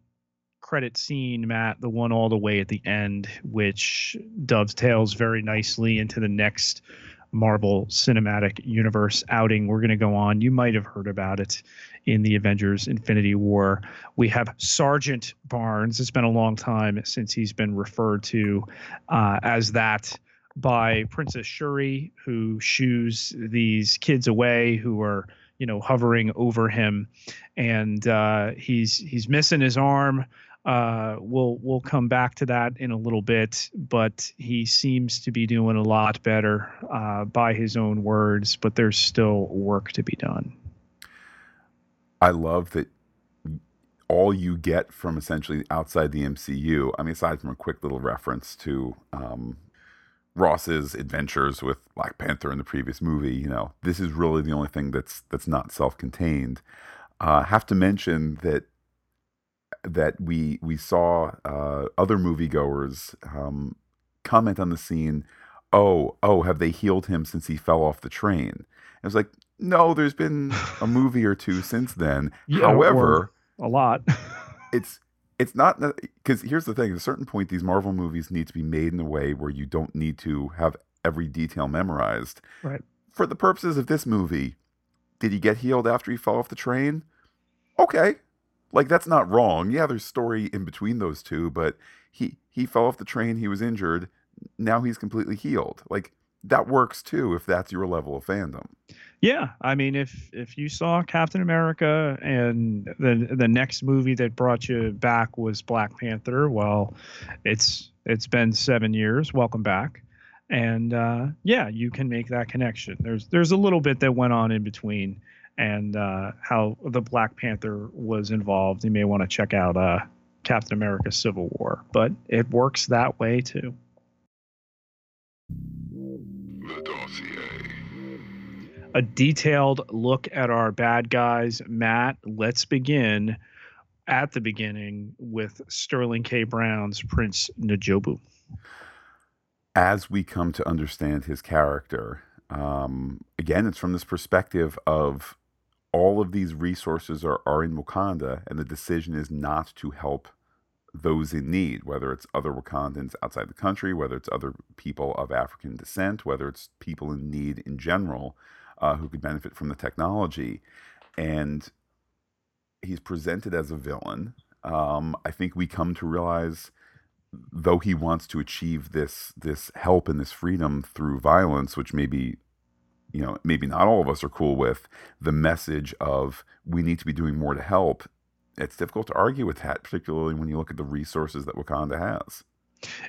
Speaker 2: credit scene, Matt, the one all the way at the end, which dovetails very nicely into the next Marvel Cinematic Universe outing we're going to go on. You might have heard about it in the Avengers Infinity War. We have Sergeant Barnes. It's been a long time since he's been referred to uh, as that by Princess Shuri, who shoos these kids away who are, you know, hovering over him, and uh, he's he's missing his arm. Uh, we'll we'll come back to that in a little bit, but he seems to be doing a lot better uh, by his own words. But there's still work to be done.
Speaker 1: I love that all you get from essentially outside the MCU. I mean, aside from a quick little reference to um, Ross's adventures with Black Panther in the previous movie, you know, this is really the only thing that's that's not self-contained. Uh, have to mention that that we we saw uh, other moviegoers um, comment on the scene. Oh, oh, have they healed him since he fell off the train? I was like, no, there's been a movie or two since then. Yeah, However,
Speaker 2: a lot.
Speaker 1: it's it's not because here's the thing: at a certain point, these Marvel movies need to be made in a way where you don't need to have every detail memorized.
Speaker 2: Right.
Speaker 1: For the purposes of this movie, did he get healed after he fell off the train? Okay, like that's not wrong. Yeah, there's story in between those two, but he he fell off the train, he was injured, now he's completely healed. Like that works too if that's your level of fandom.
Speaker 2: Yeah, I mean if if you saw Captain America and the the next movie that brought you back was Black Panther, well, it's it's been 7 years. Welcome back. And uh, yeah, you can make that connection. There's there's a little bit that went on in between and uh, how the Black Panther was involved. You may want to check out uh, Captain America: Civil War, but it works that way too. A detailed look at our bad guys, Matt. Let's begin at the beginning with Sterling K. Brown's Prince N'Jobu.
Speaker 1: As we come to understand his character, um, again, it's from this perspective of all of these resources are, are in Wakanda, and the decision is not to help those in need, whether it's other Wakandans outside the country, whether it's other people of African descent, whether it's people in need in general uh, who could benefit from the technology. And he's presented as a villain. Um, I think we come to realize, though he wants to achieve this this help and this freedom through violence, which maybe you know, maybe not all of us are cool with the message of we need to be doing more to help. It's difficult to argue with that, particularly when you look at the resources that Wakanda has.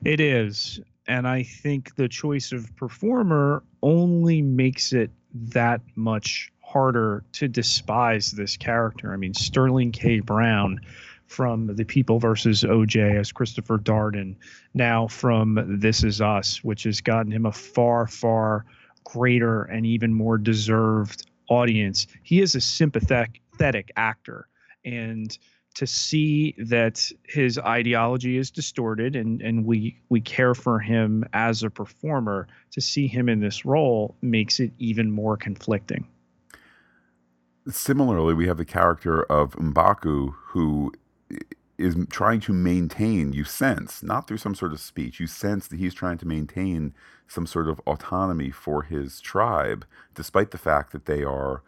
Speaker 2: It is. And I think the choice of performer only makes it that much harder to despise this character. I mean, Sterling K. Brown from The People versus OJ as Christopher Darden, now from This Is Us, which has gotten him a far, far greater and even more deserved audience. He is a sympathetic actor. And to see that his ideology is distorted and, and we we care for him as a performer, to see him in this role makes it even more conflicting.
Speaker 1: Similarly, we have the character of Mbaku who is trying to maintain, you sense, not through some sort of speech, you sense that he's trying to maintain some sort of autonomy for his tribe, despite the fact that they are,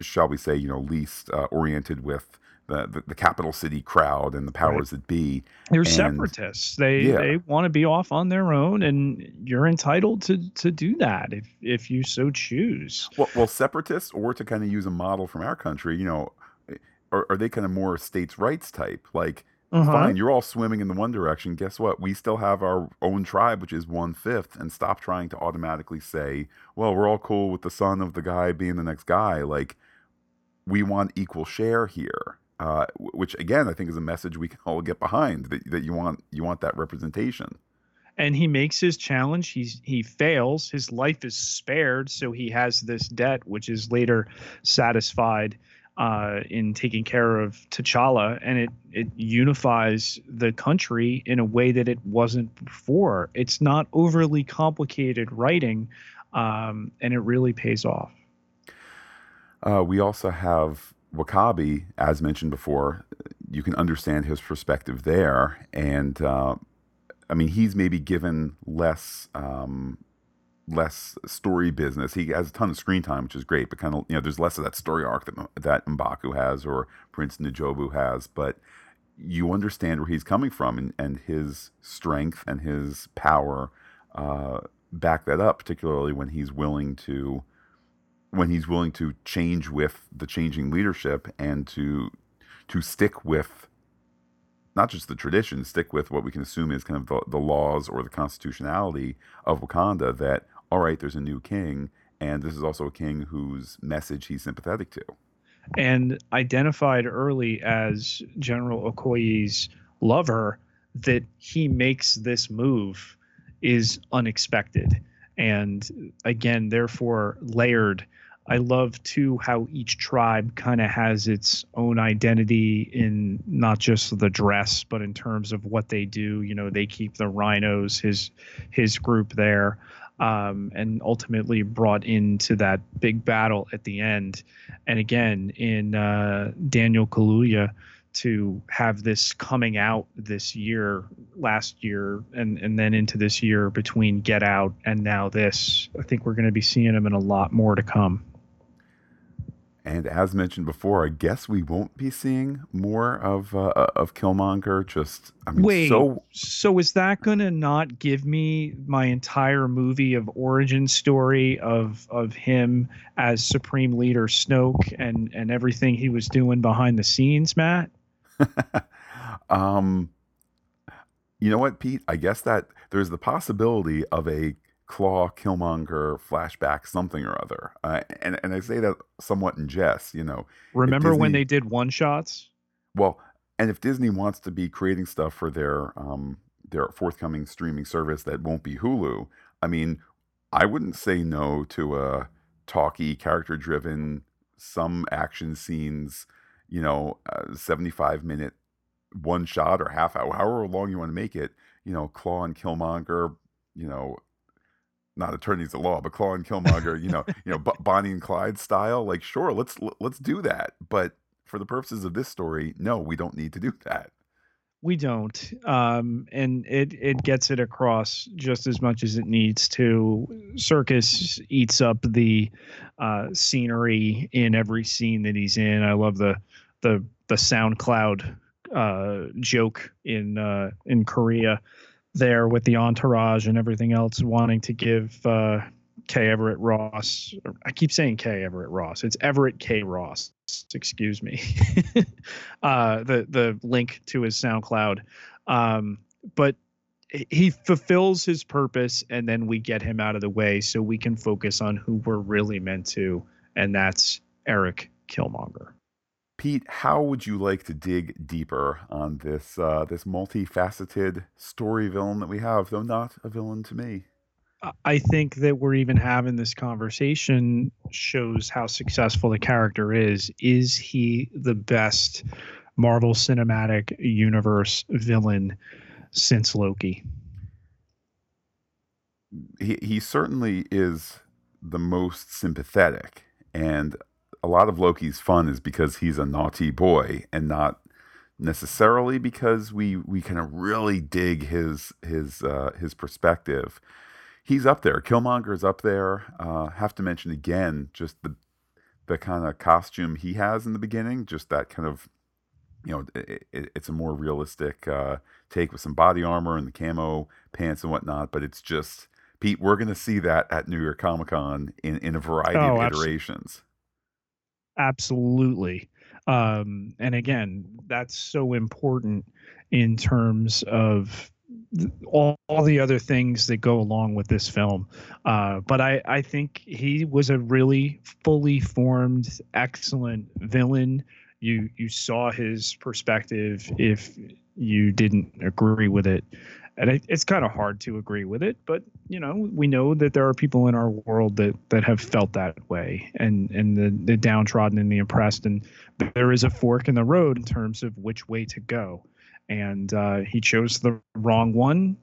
Speaker 1: shall we say, you know, least uh, oriented with the, the, the, capital city crowd and the powers right. that be.
Speaker 2: They're and, separatists. They yeah. they want to be off on their own, and you're entitled to to do that if if you so choose.
Speaker 1: Well, well, separatists, or to kind of use a model from our country, you know, are, are they kind of more states' rights type? Like, uh-huh. fine, you're all swimming in the one direction. Guess what? We still have our own tribe, which is one fifth, and stop trying to automatically say, well, we're all cool with the son of the guy being the next guy. Like, we want equal share here. Uh, which again, I think is a message we can all get behind that, that you want you want that representation
Speaker 2: and he makes his challenge. He's he fails. His life is spared, so he has this debt, which is later satisfied uh, in taking care of T'Challa, and it it unifies the country in a way that it wasn't before. It's not overly complicated writing, um, and it really pays off.
Speaker 1: Uh, we also have W'Kabi, as mentioned before. You can understand his perspective there, and uh, I mean he's maybe given less. Um, less story business. He has a ton of screen time, which is great, but kind of you know there's less of that story arc that that Mbaku has or Prince N'Jobu has, but you understand where he's coming from and, and his strength and his power uh, back that up, particularly when he's willing to when he's willing to change with the changing leadership and to to stick with not just the tradition, stick with what we can assume is kind of the, the laws or the constitutionality of Wakanda. That all right, there's a new king, and this is also a king whose message he's sympathetic to,
Speaker 2: and identified early as General Okoye's lover. That he makes this move is unexpected, and again, therefore layered I love too how each tribe kind of has its own identity in not just the dress, but in terms of what they do. You know, they keep the rhinos, his his group there, um, and ultimately brought into that big battle at the end. And again, in uh, Daniel Kaluuya, to have this coming out this year, last year, and and then into this year between Get Out and now this, I think we're going to be seeing him in a lot more to come.
Speaker 1: And as mentioned before, I guess we won't be seeing more of uh, uh of Killmonger. Just I mean,
Speaker 2: wait.
Speaker 1: So,
Speaker 2: so is that going to not give me my entire movie of origin story of of him as Supreme Leader Snoke and and everything he was doing behind the scenes, Matt?
Speaker 1: um, you know what, Pete? I guess that there's the possibility of a Klaue Killmonger flashback something or other. Uh, and and I say that somewhat in jest, you know.
Speaker 2: Remember Disney, when they did one shots?
Speaker 1: Well, and if Disney wants to be creating stuff for their um their forthcoming streaming service that won't be Hulu, I mean, I wouldn't say no to a talky, character driven, some action scenes, you know, uh, 75 minute one shot or half hour, however long you want to make it, you know, Klaue and Killmonger, you know, not attorneys at law, but Klaue and Killmonger, you know, you know, B- Bonnie and Clyde style. Like, sure, let's let's do that. But for the purposes of this story, no, we don't need to do that.
Speaker 2: We don't, um, and it it gets it across just as much as it needs to. Serkis eats up the uh, scenery in every scene that he's in. I love the the the SoundCloud uh, joke in uh, in Korea there with the entourage and everything else, wanting to give uh, K. Everett Ross. I keep saying K. Everett Ross. It's Everett K. Ross. Excuse me. uh, the the link to his SoundCloud, um, but he fulfills his purpose, and then we get him out of the way so we can focus on who we're really meant to, and that's Eric Killmonger.
Speaker 1: Pete, how would you like to dig deeper on this uh, this multifaceted story villain that we have, though not a villain to me?
Speaker 2: I think that we're even having this conversation shows how successful the character is. Is he the best Marvel Cinematic Universe villain since Loki?
Speaker 1: He he certainly is the most sympathetic, and a lot of Loki's fun is because he's a naughty boy and not necessarily because we we kind of really dig his his uh, his perspective. He's up there. Killmonger's up there. Uh, have to mention again just the the kind of costume he has in the beginning. Just that kind of you know it, it, it's a more realistic uh, take with some body armor and the camo pants and whatnot. But it's just Pete. We're going to see that at New York Comic Con in in a variety oh, of iterations.
Speaker 2: Absolutely. Um, and again, that's so important in terms of all, all the other things that go along with this film. Uh, but I, I think he was a really fully formed, excellent villain. You you saw his perspective if you didn't agree with it and it, it's kind of hard to agree with it but you know we know that there are people in our world that that have felt that way and and the, the downtrodden and the oppressed and there is a fork in the road in terms of which way to go. And uh, he chose the wrong one.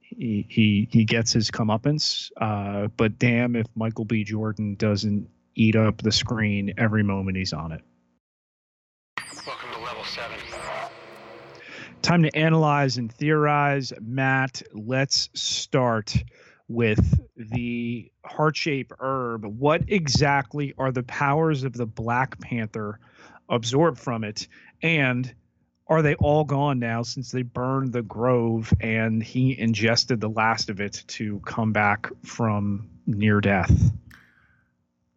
Speaker 2: He he, he gets his comeuppance uh, but damn if michael b. Jordan doesn't eat up the screen every moment he's on it welcome to level 7 time to analyze and theorize. Matt, let's start with the heart shaped herb. What exactly are the powers of the Black Panther absorbed from it? And are they all gone now since they burned the grove and he ingested the last of it to come back from near death?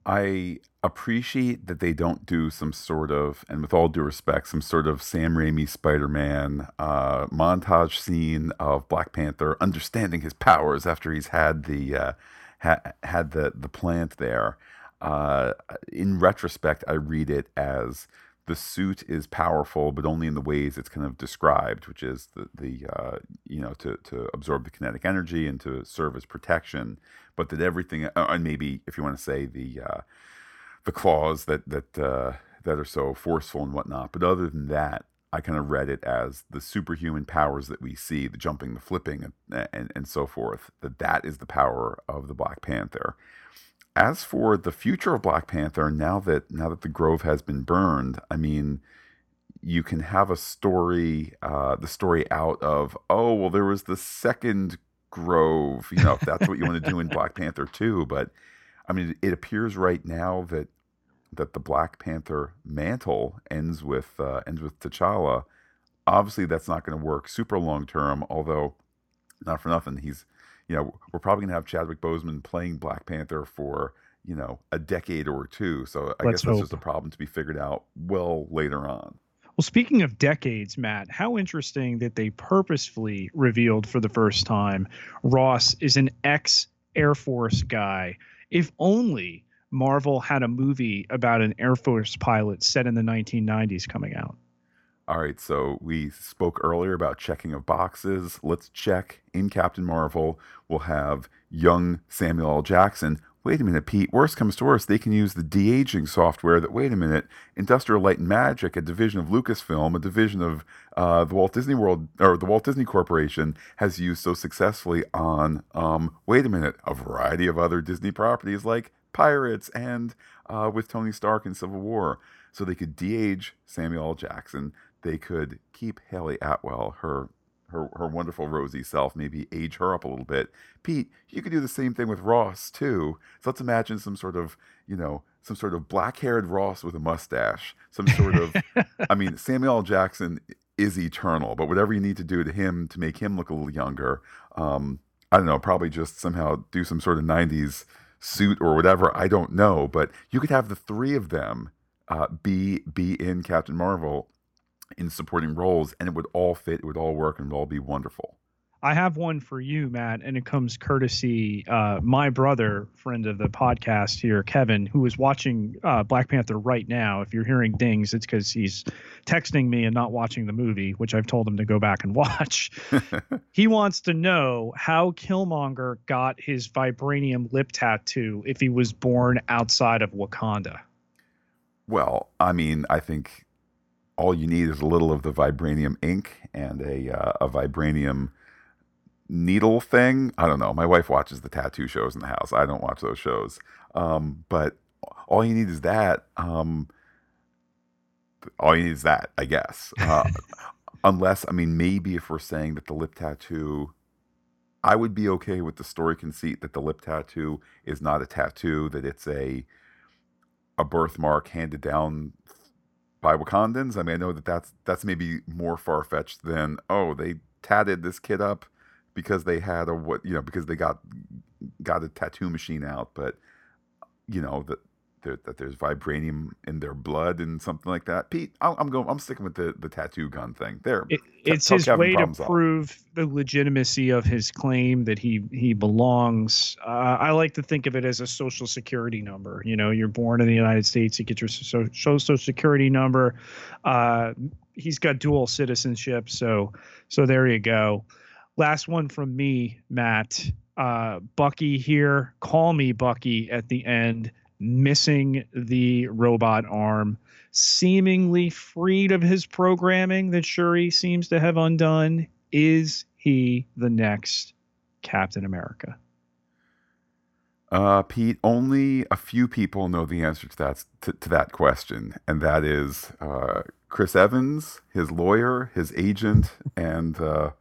Speaker 1: I appreciate that they don't do some sort of, and with all due respect, some sort of Sam Raimi Spider Man uh, montage scene of Black Panther understanding his powers after he's had the uh, ha- had the the plant there. Uh, in retrospect, I read it as the suit is powerful, but only in the ways it's kind of described, which is the the uh, you know to to absorb the kinetic energy and to serve as protection, but that everything, uh, and maybe if you want to say the uh, the claws that that uh, that are so forceful and whatnot. But other than that, I kind of read it as the superhuman powers that we see, the jumping, the flipping, and, and, and so forth. That that is the power of the Black Panther. As for the future of Black Panther, now that now that the Grove has been burned, I mean, you can have a story, uh, the story out of oh well, there was the second Grove, you know, if that's what you want to do in Black Panther too. But I mean, it appears right now that that the Black Panther mantle ends with uh, ends with T'Challa. Obviously, that's not going to work super long term. Although, not for nothing, he's you know we're probably going to have Chadwick Boseman playing Black Panther for you know a decade or two. So I
Speaker 2: Let's
Speaker 1: guess that's
Speaker 2: hope.
Speaker 1: just a problem to be figured out well later on.
Speaker 2: Well, speaking of decades, Matt, how interesting that they purposefully revealed for the first time Ross is an ex Air Force guy. If only Marvel had a movie about an Air Force pilot set in the 1990s coming out.
Speaker 1: All right, so we spoke earlier about checking of boxes. Let's check in Captain Marvel. We'll have young Samuel L. Jackson. Wait a minute, Pete. Worst comes to worst, they can use the de aging software that, wait a minute, Industrial Light and Magic, a division of Lucasfilm, a division of uh, the Walt Disney World, or the Walt Disney Corporation, has used so successfully on, um, wait a minute, a variety of other Disney properties like Pirates and uh, with Tony Stark in Civil War. So they could de age Samuel L. Jackson they could keep Hayley Atwell, her her her wonderful rosy self, maybe age her up a little bit. Pete, you could do the same thing with Ross too. So let's imagine some sort of, you know, some sort of black-haired Ross with a mustache. Some sort of I mean, Samuel L. Jackson is eternal, but whatever you need to do to him to make him look a little younger, um, I don't know, probably just somehow do some sort of 90s suit or whatever, I don't know, but you could have the three of them uh, be be in Captain Marvel in supporting roles and it would all fit it would all work and it would all be wonderful
Speaker 2: I have one for you, Matt, and it comes courtesy uh, my brother, friend of the podcast here, Kevin, who is watching uh, Black Panther right now. If you're hearing dings, it's because he's texting me and not watching the movie, which I've told him to go back and watch. he wants to know how Killmonger got his vibranium lip tattoo if he was born outside of Wakanda.
Speaker 1: well i mean i think all you need is a little of the vibranium ink and a uh, a vibranium needle thing. I don't know. My wife watches the tattoo shows in the house. I don't watch those shows. Um, but all you need is that um, all you need is that i guess. Uh, unless i mean maybe if we're saying that the lip tattoo i would be okay with the story conceit that the lip tattoo is not a tattoo that it's a a birthmark handed down by wakandans. I mean i know that that's that's maybe more far-fetched than oh they tatted this kid up because they had a what you know because they got got a tattoo machine out but you know that there, that there's vibranium in their blood and something like that. Pete, I'm, I'm going. I'm sticking with the, the tattoo gun thing. There,
Speaker 2: It, it's his
Speaker 1: Kevin
Speaker 2: way to prove the legitimacy of his claim that he he belongs. Uh, I like to think of it as a social security number. You know, you're born in the United States, you get your so, social security number. Uh, he's got dual citizenship, so so there you go. Last one from me, Matt. Uh, Bucky here. Call me Bucky at the end. Missing the robot arm seemingly freed of his programming that Shuri seems to have undone. Is he the next Captain America?
Speaker 1: Uh, Pete, only a few people know the answer to that to, to that question, and that is uh, Chris Evans, his lawyer, his agent, and uh,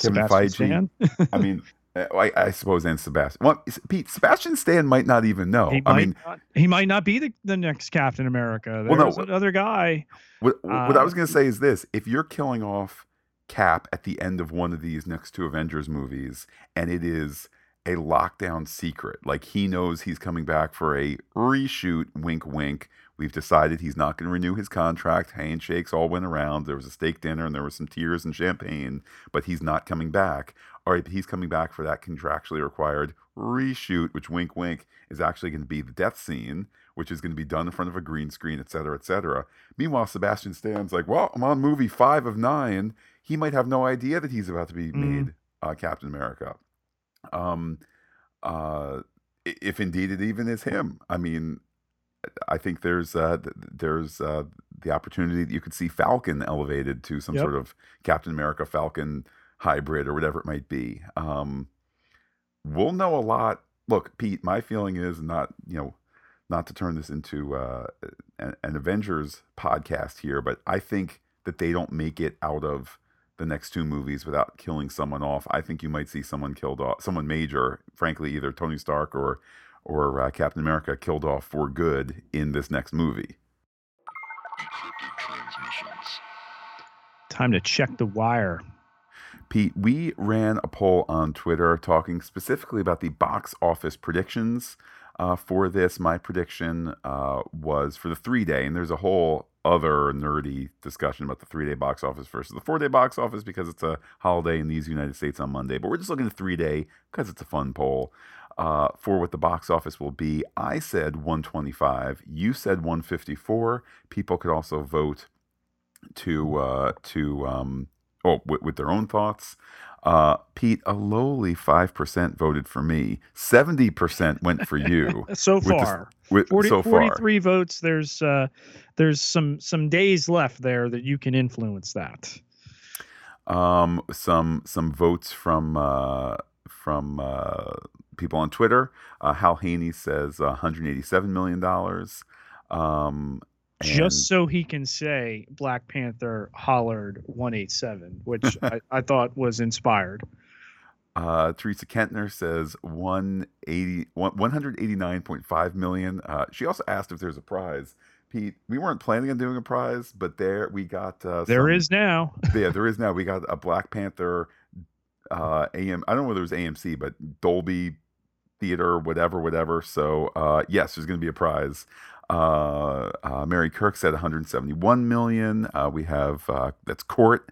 Speaker 1: Kevin
Speaker 2: Sebastian
Speaker 1: Feige. I mean, I, I suppose, and Sebastian. Well, Pete, Sebastian Stan might not even know.
Speaker 2: he,
Speaker 1: I
Speaker 2: might
Speaker 1: mean,
Speaker 2: not, he might not be the, the next Captain America.
Speaker 1: Well, no,
Speaker 2: There's another guy.
Speaker 1: What, what I
Speaker 2: Uh,
Speaker 1: was going to say is this: if you're killing off Cap at the end of one of these next two Avengers movies, and it is a lockdown secret. Like he knows he's coming back for a reshoot, wink, wink. We've decided he's not going to renew his contract. Handshakes all went around. There was a steak dinner and there was some tears and champagne, but he's not coming back. All right, he's coming back for that contractually required reshoot, which wink, wink is actually going to be the death scene, which is going to be done in front of a green screen, et cetera, et cetera. Meanwhile, Sebastian Stan's like, well, I'm on movie five of nine. He might have no idea that he's about to be mm. made uh, Captain America. Um, uh, if indeed it even is him. I mean, I think there's uh, there's uh, the opportunity that you could see Falcon elevated to some yep. sort of Captain America Falcon hybrid or whatever it might be. Um, we'll know a lot. Look, Pete, my feeling is not you know not to turn this into uh, an, an Avengers podcast here, but I think that they don't make it out of the next two movies without killing someone off. I think you might see someone killed off, someone major, frankly, either Tony Stark or or uh, Captain America killed off for good in this next movie.
Speaker 2: Time to check the wire.
Speaker 1: Pete, we ran a poll on Twitter talking specifically about the box office predictions uh, for this. My prediction uh, was for the three day, and there's a whole other nerdy discussion about the three day box office versus the four day box office because it's a holiday in these United States on Monday. But we're just looking at three day because it's a fun poll uh, for what the box office will be. I said 125. You said 154. People could also vote to uh, to um, oh with, with their own thoughts. Uh, Pete, a lowly 5% voted for me. 70% went for you.
Speaker 2: so far.
Speaker 1: The, with, 40, so
Speaker 2: 43 far. votes. There's uh, there's some some days left there that you can influence that.
Speaker 1: Um, some some votes from uh, from uh, people on Twitter. Uh, Hal Haney says 187 million dollars.
Speaker 2: Just so he can say Black Panther hollered 187, which I, I, thought was inspired.
Speaker 1: Uh, Teresa Kentner says 180, 189.5 million. Uh, she also asked if there's a prize. Pete, we weren't planning on doing a prize, but there we got. Uh,
Speaker 2: there some, is now.
Speaker 1: yeah, there is now. We got a Black Panther uh, AM. I don't know whether it was AMC, but Dolby Theater, whatever, whatever. So uh, yes, there's going to be a prize. Uh, uh, Mary Kirk said 171 million. Uh, we have uh, that's Court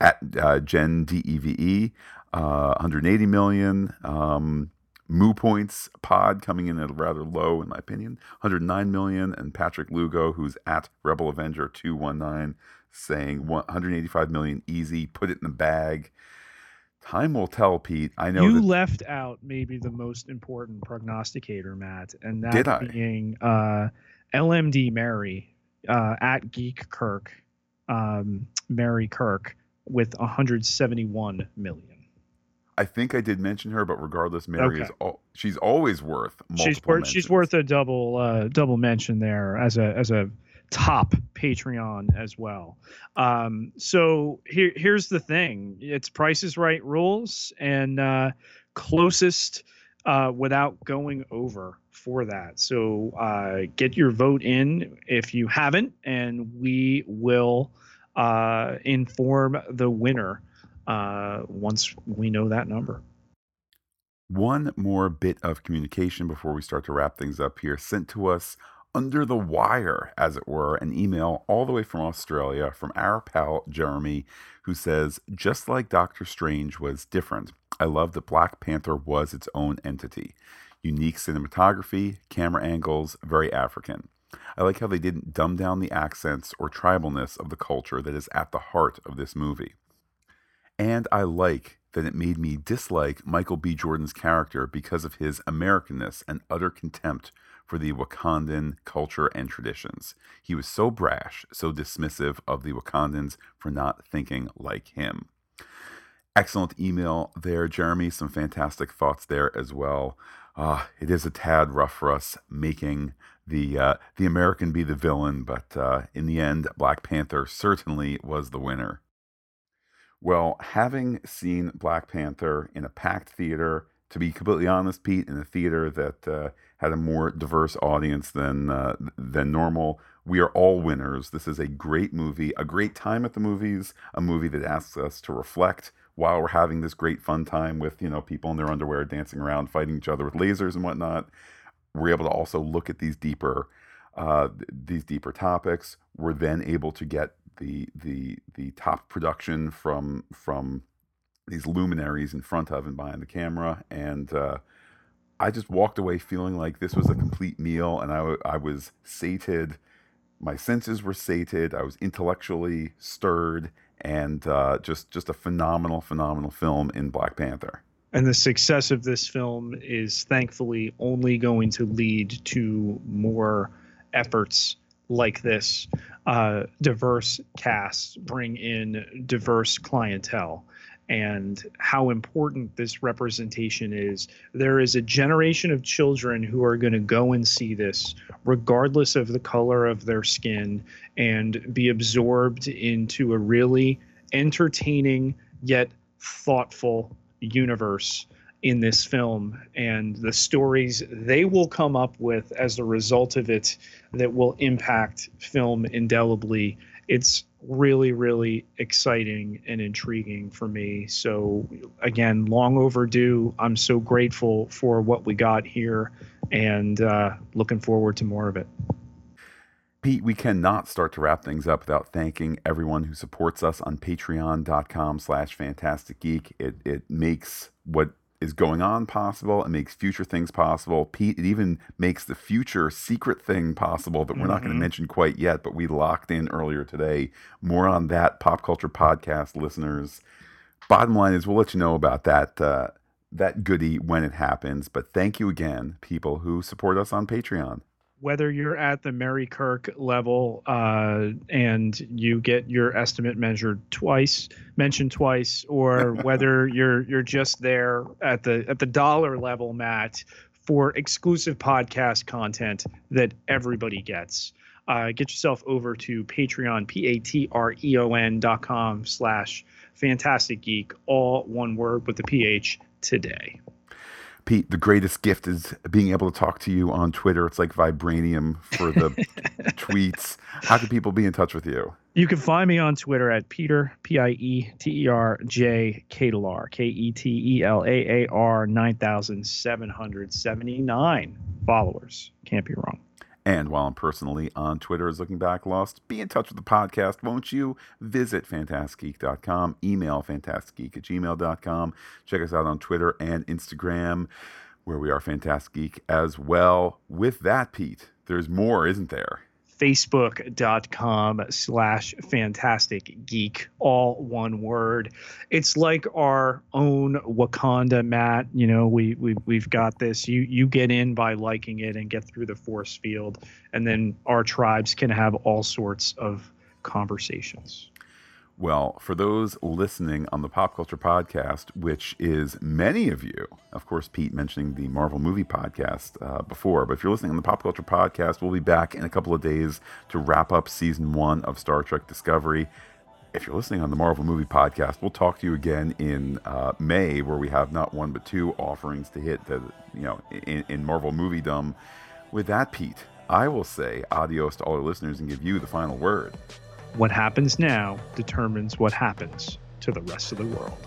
Speaker 1: at uh, Gen DEVE, uh, 180 million. Um, Moo Points Pod coming in at rather low, in my opinion, 109 million. And Patrick Lugo, who's at Rebel Avenger 219, saying 185 million easy. Put it in the bag. Time will tell, Pete. I know
Speaker 2: you that... left out maybe the most important prognosticator, Matt, and that being uh, LMD Mary uh, at Geek Kirk, um, Mary Kirk with 171 million.
Speaker 1: I think I did mention her, but regardless, Mary okay. is all, she's always worth
Speaker 2: she's worth she's worth a double uh, double mention there as a as a top Patreon as well. Um, so here here's the thing: it's Price is Right rules, and uh, closest uh, without going over for that. So uh, get your vote in if you haven't, and we will uh, inform the winner uh, once we know that number.
Speaker 1: One more bit of communication before we start to wrap things up here, sent to us under the wire, as it were, an email all the way from Australia from our pal Jeremy, who says, just like Doctor Strange was different, I love that Black Panther was its own entity. Unique cinematography, camera angles, very African. I like how they didn't dumb down the accents or tribalness of the culture that is at the heart of this movie. And I like that it made me dislike Michael B. Jordan's character because of his Americanness and utter contempt for the Wakandan culture and traditions. He was so brash, so dismissive of the Wakandans for not thinking like him. Excellent email there, Jeremy. Some fantastic thoughts there as well. Uh, it is a tad rough for us making the uh, the American be the villain, but uh, in the end, Black Panther certainly was the winner. Well, having seen Black Panther in a packed theater, to be completely honest, Pete, in a theater that uh, had a more diverse audience than uh, than normal, we are all winners. This is a great movie, a great time at the movies, a movie that asks us to reflect while we're having this great fun time with you know people in their underwear dancing around, fighting each other with lasers and whatnot, we're able to also look at these deeper uh, these deeper topics. We're then able to get the the the top production from from these luminaries in front of and behind the camera, and uh, I just walked away feeling like this was a complete meal, and I I was sated. My senses were sated. I was intellectually stirred, and uh, just just a phenomenal, phenomenal film in Black Panther.
Speaker 2: And the success of this film is thankfully only going to lead to more efforts like this. Uh, diverse casts bring in diverse clientele and how important this representation is. There is a generation of children who are going to go and see this, regardless of the color of their skin, and be absorbed into a really entertaining yet thoughtful universe in this film and the stories they will come up with as a result of it that will impact film indelibly. It's really, really exciting and intriguing for me. So, again, long overdue. I'm so grateful for what we got here and uh, looking forward to more of it.
Speaker 1: Pete, we cannot start to wrap things up without thanking everyone who supports us on patreon.com slash fantastic geek. It, it makes what is going on possible. It makes future things possible. Pete, it even makes the future secret thing possible that we're mm-hmm. not going to mention quite yet, but we locked in earlier today. More on that, pop culture podcast listeners. Bottom line is, we'll let you know about that. Uh, that goodie when it happens. But thank you again, people who support us on Patreon
Speaker 2: whether you're at the Mary Kirk level uh, and you get your estimate measured twice, mentioned twice, or whether you're you're just there at the at the dollar level, Matt, for exclusive podcast content that everybody gets. Uh, get yourself over to Patreon, P A T R E O N dot com slash fantastic geek, all one word with the PH today.
Speaker 1: Pete, the greatest gift is being able to talk to you on Twitter. It's like vibranium for the tweets. How can people be in touch with you?
Speaker 2: You can find me on Twitter at Pieter P I E T E R J Ketelaar K E T E L A A R nine thousand seven hundred seventy nine followers. Can't be wrong.
Speaker 1: And while I'm personally on Twitter as Looking Back Lost, be in touch with the podcast, won't you? Visit fantasticgeek.com, email fantasticgeek at gmail.com. Check us out on Twitter and Instagram, where we are Fantastic Geek as well. With that, Pete, there's more, isn't there?
Speaker 2: facebook.com slash fantastic geek all one word. It's like our own wakanda matt. You know we, we we've got this. You you get in by liking it and get through the force field and then our tribes can have all sorts of conversations
Speaker 1: well, for those listening on the Pop Culture Podcast, which is many of you, of course, Pete mentioning the Marvel Movie Podcast uh, before, but if you're listening on the Pop Culture Podcast, we'll be back in a couple of days to wrap up season one of Star Trek Discovery. If you're listening on the Marvel Movie Podcast, we'll talk to you again in uh, May, where we have not one but two offerings to hit the you know in, in Marvel Movie Dumb. With that, Pete, I will say adios to all our listeners and give you the final word.
Speaker 2: What happens now determines what happens to the rest of the world.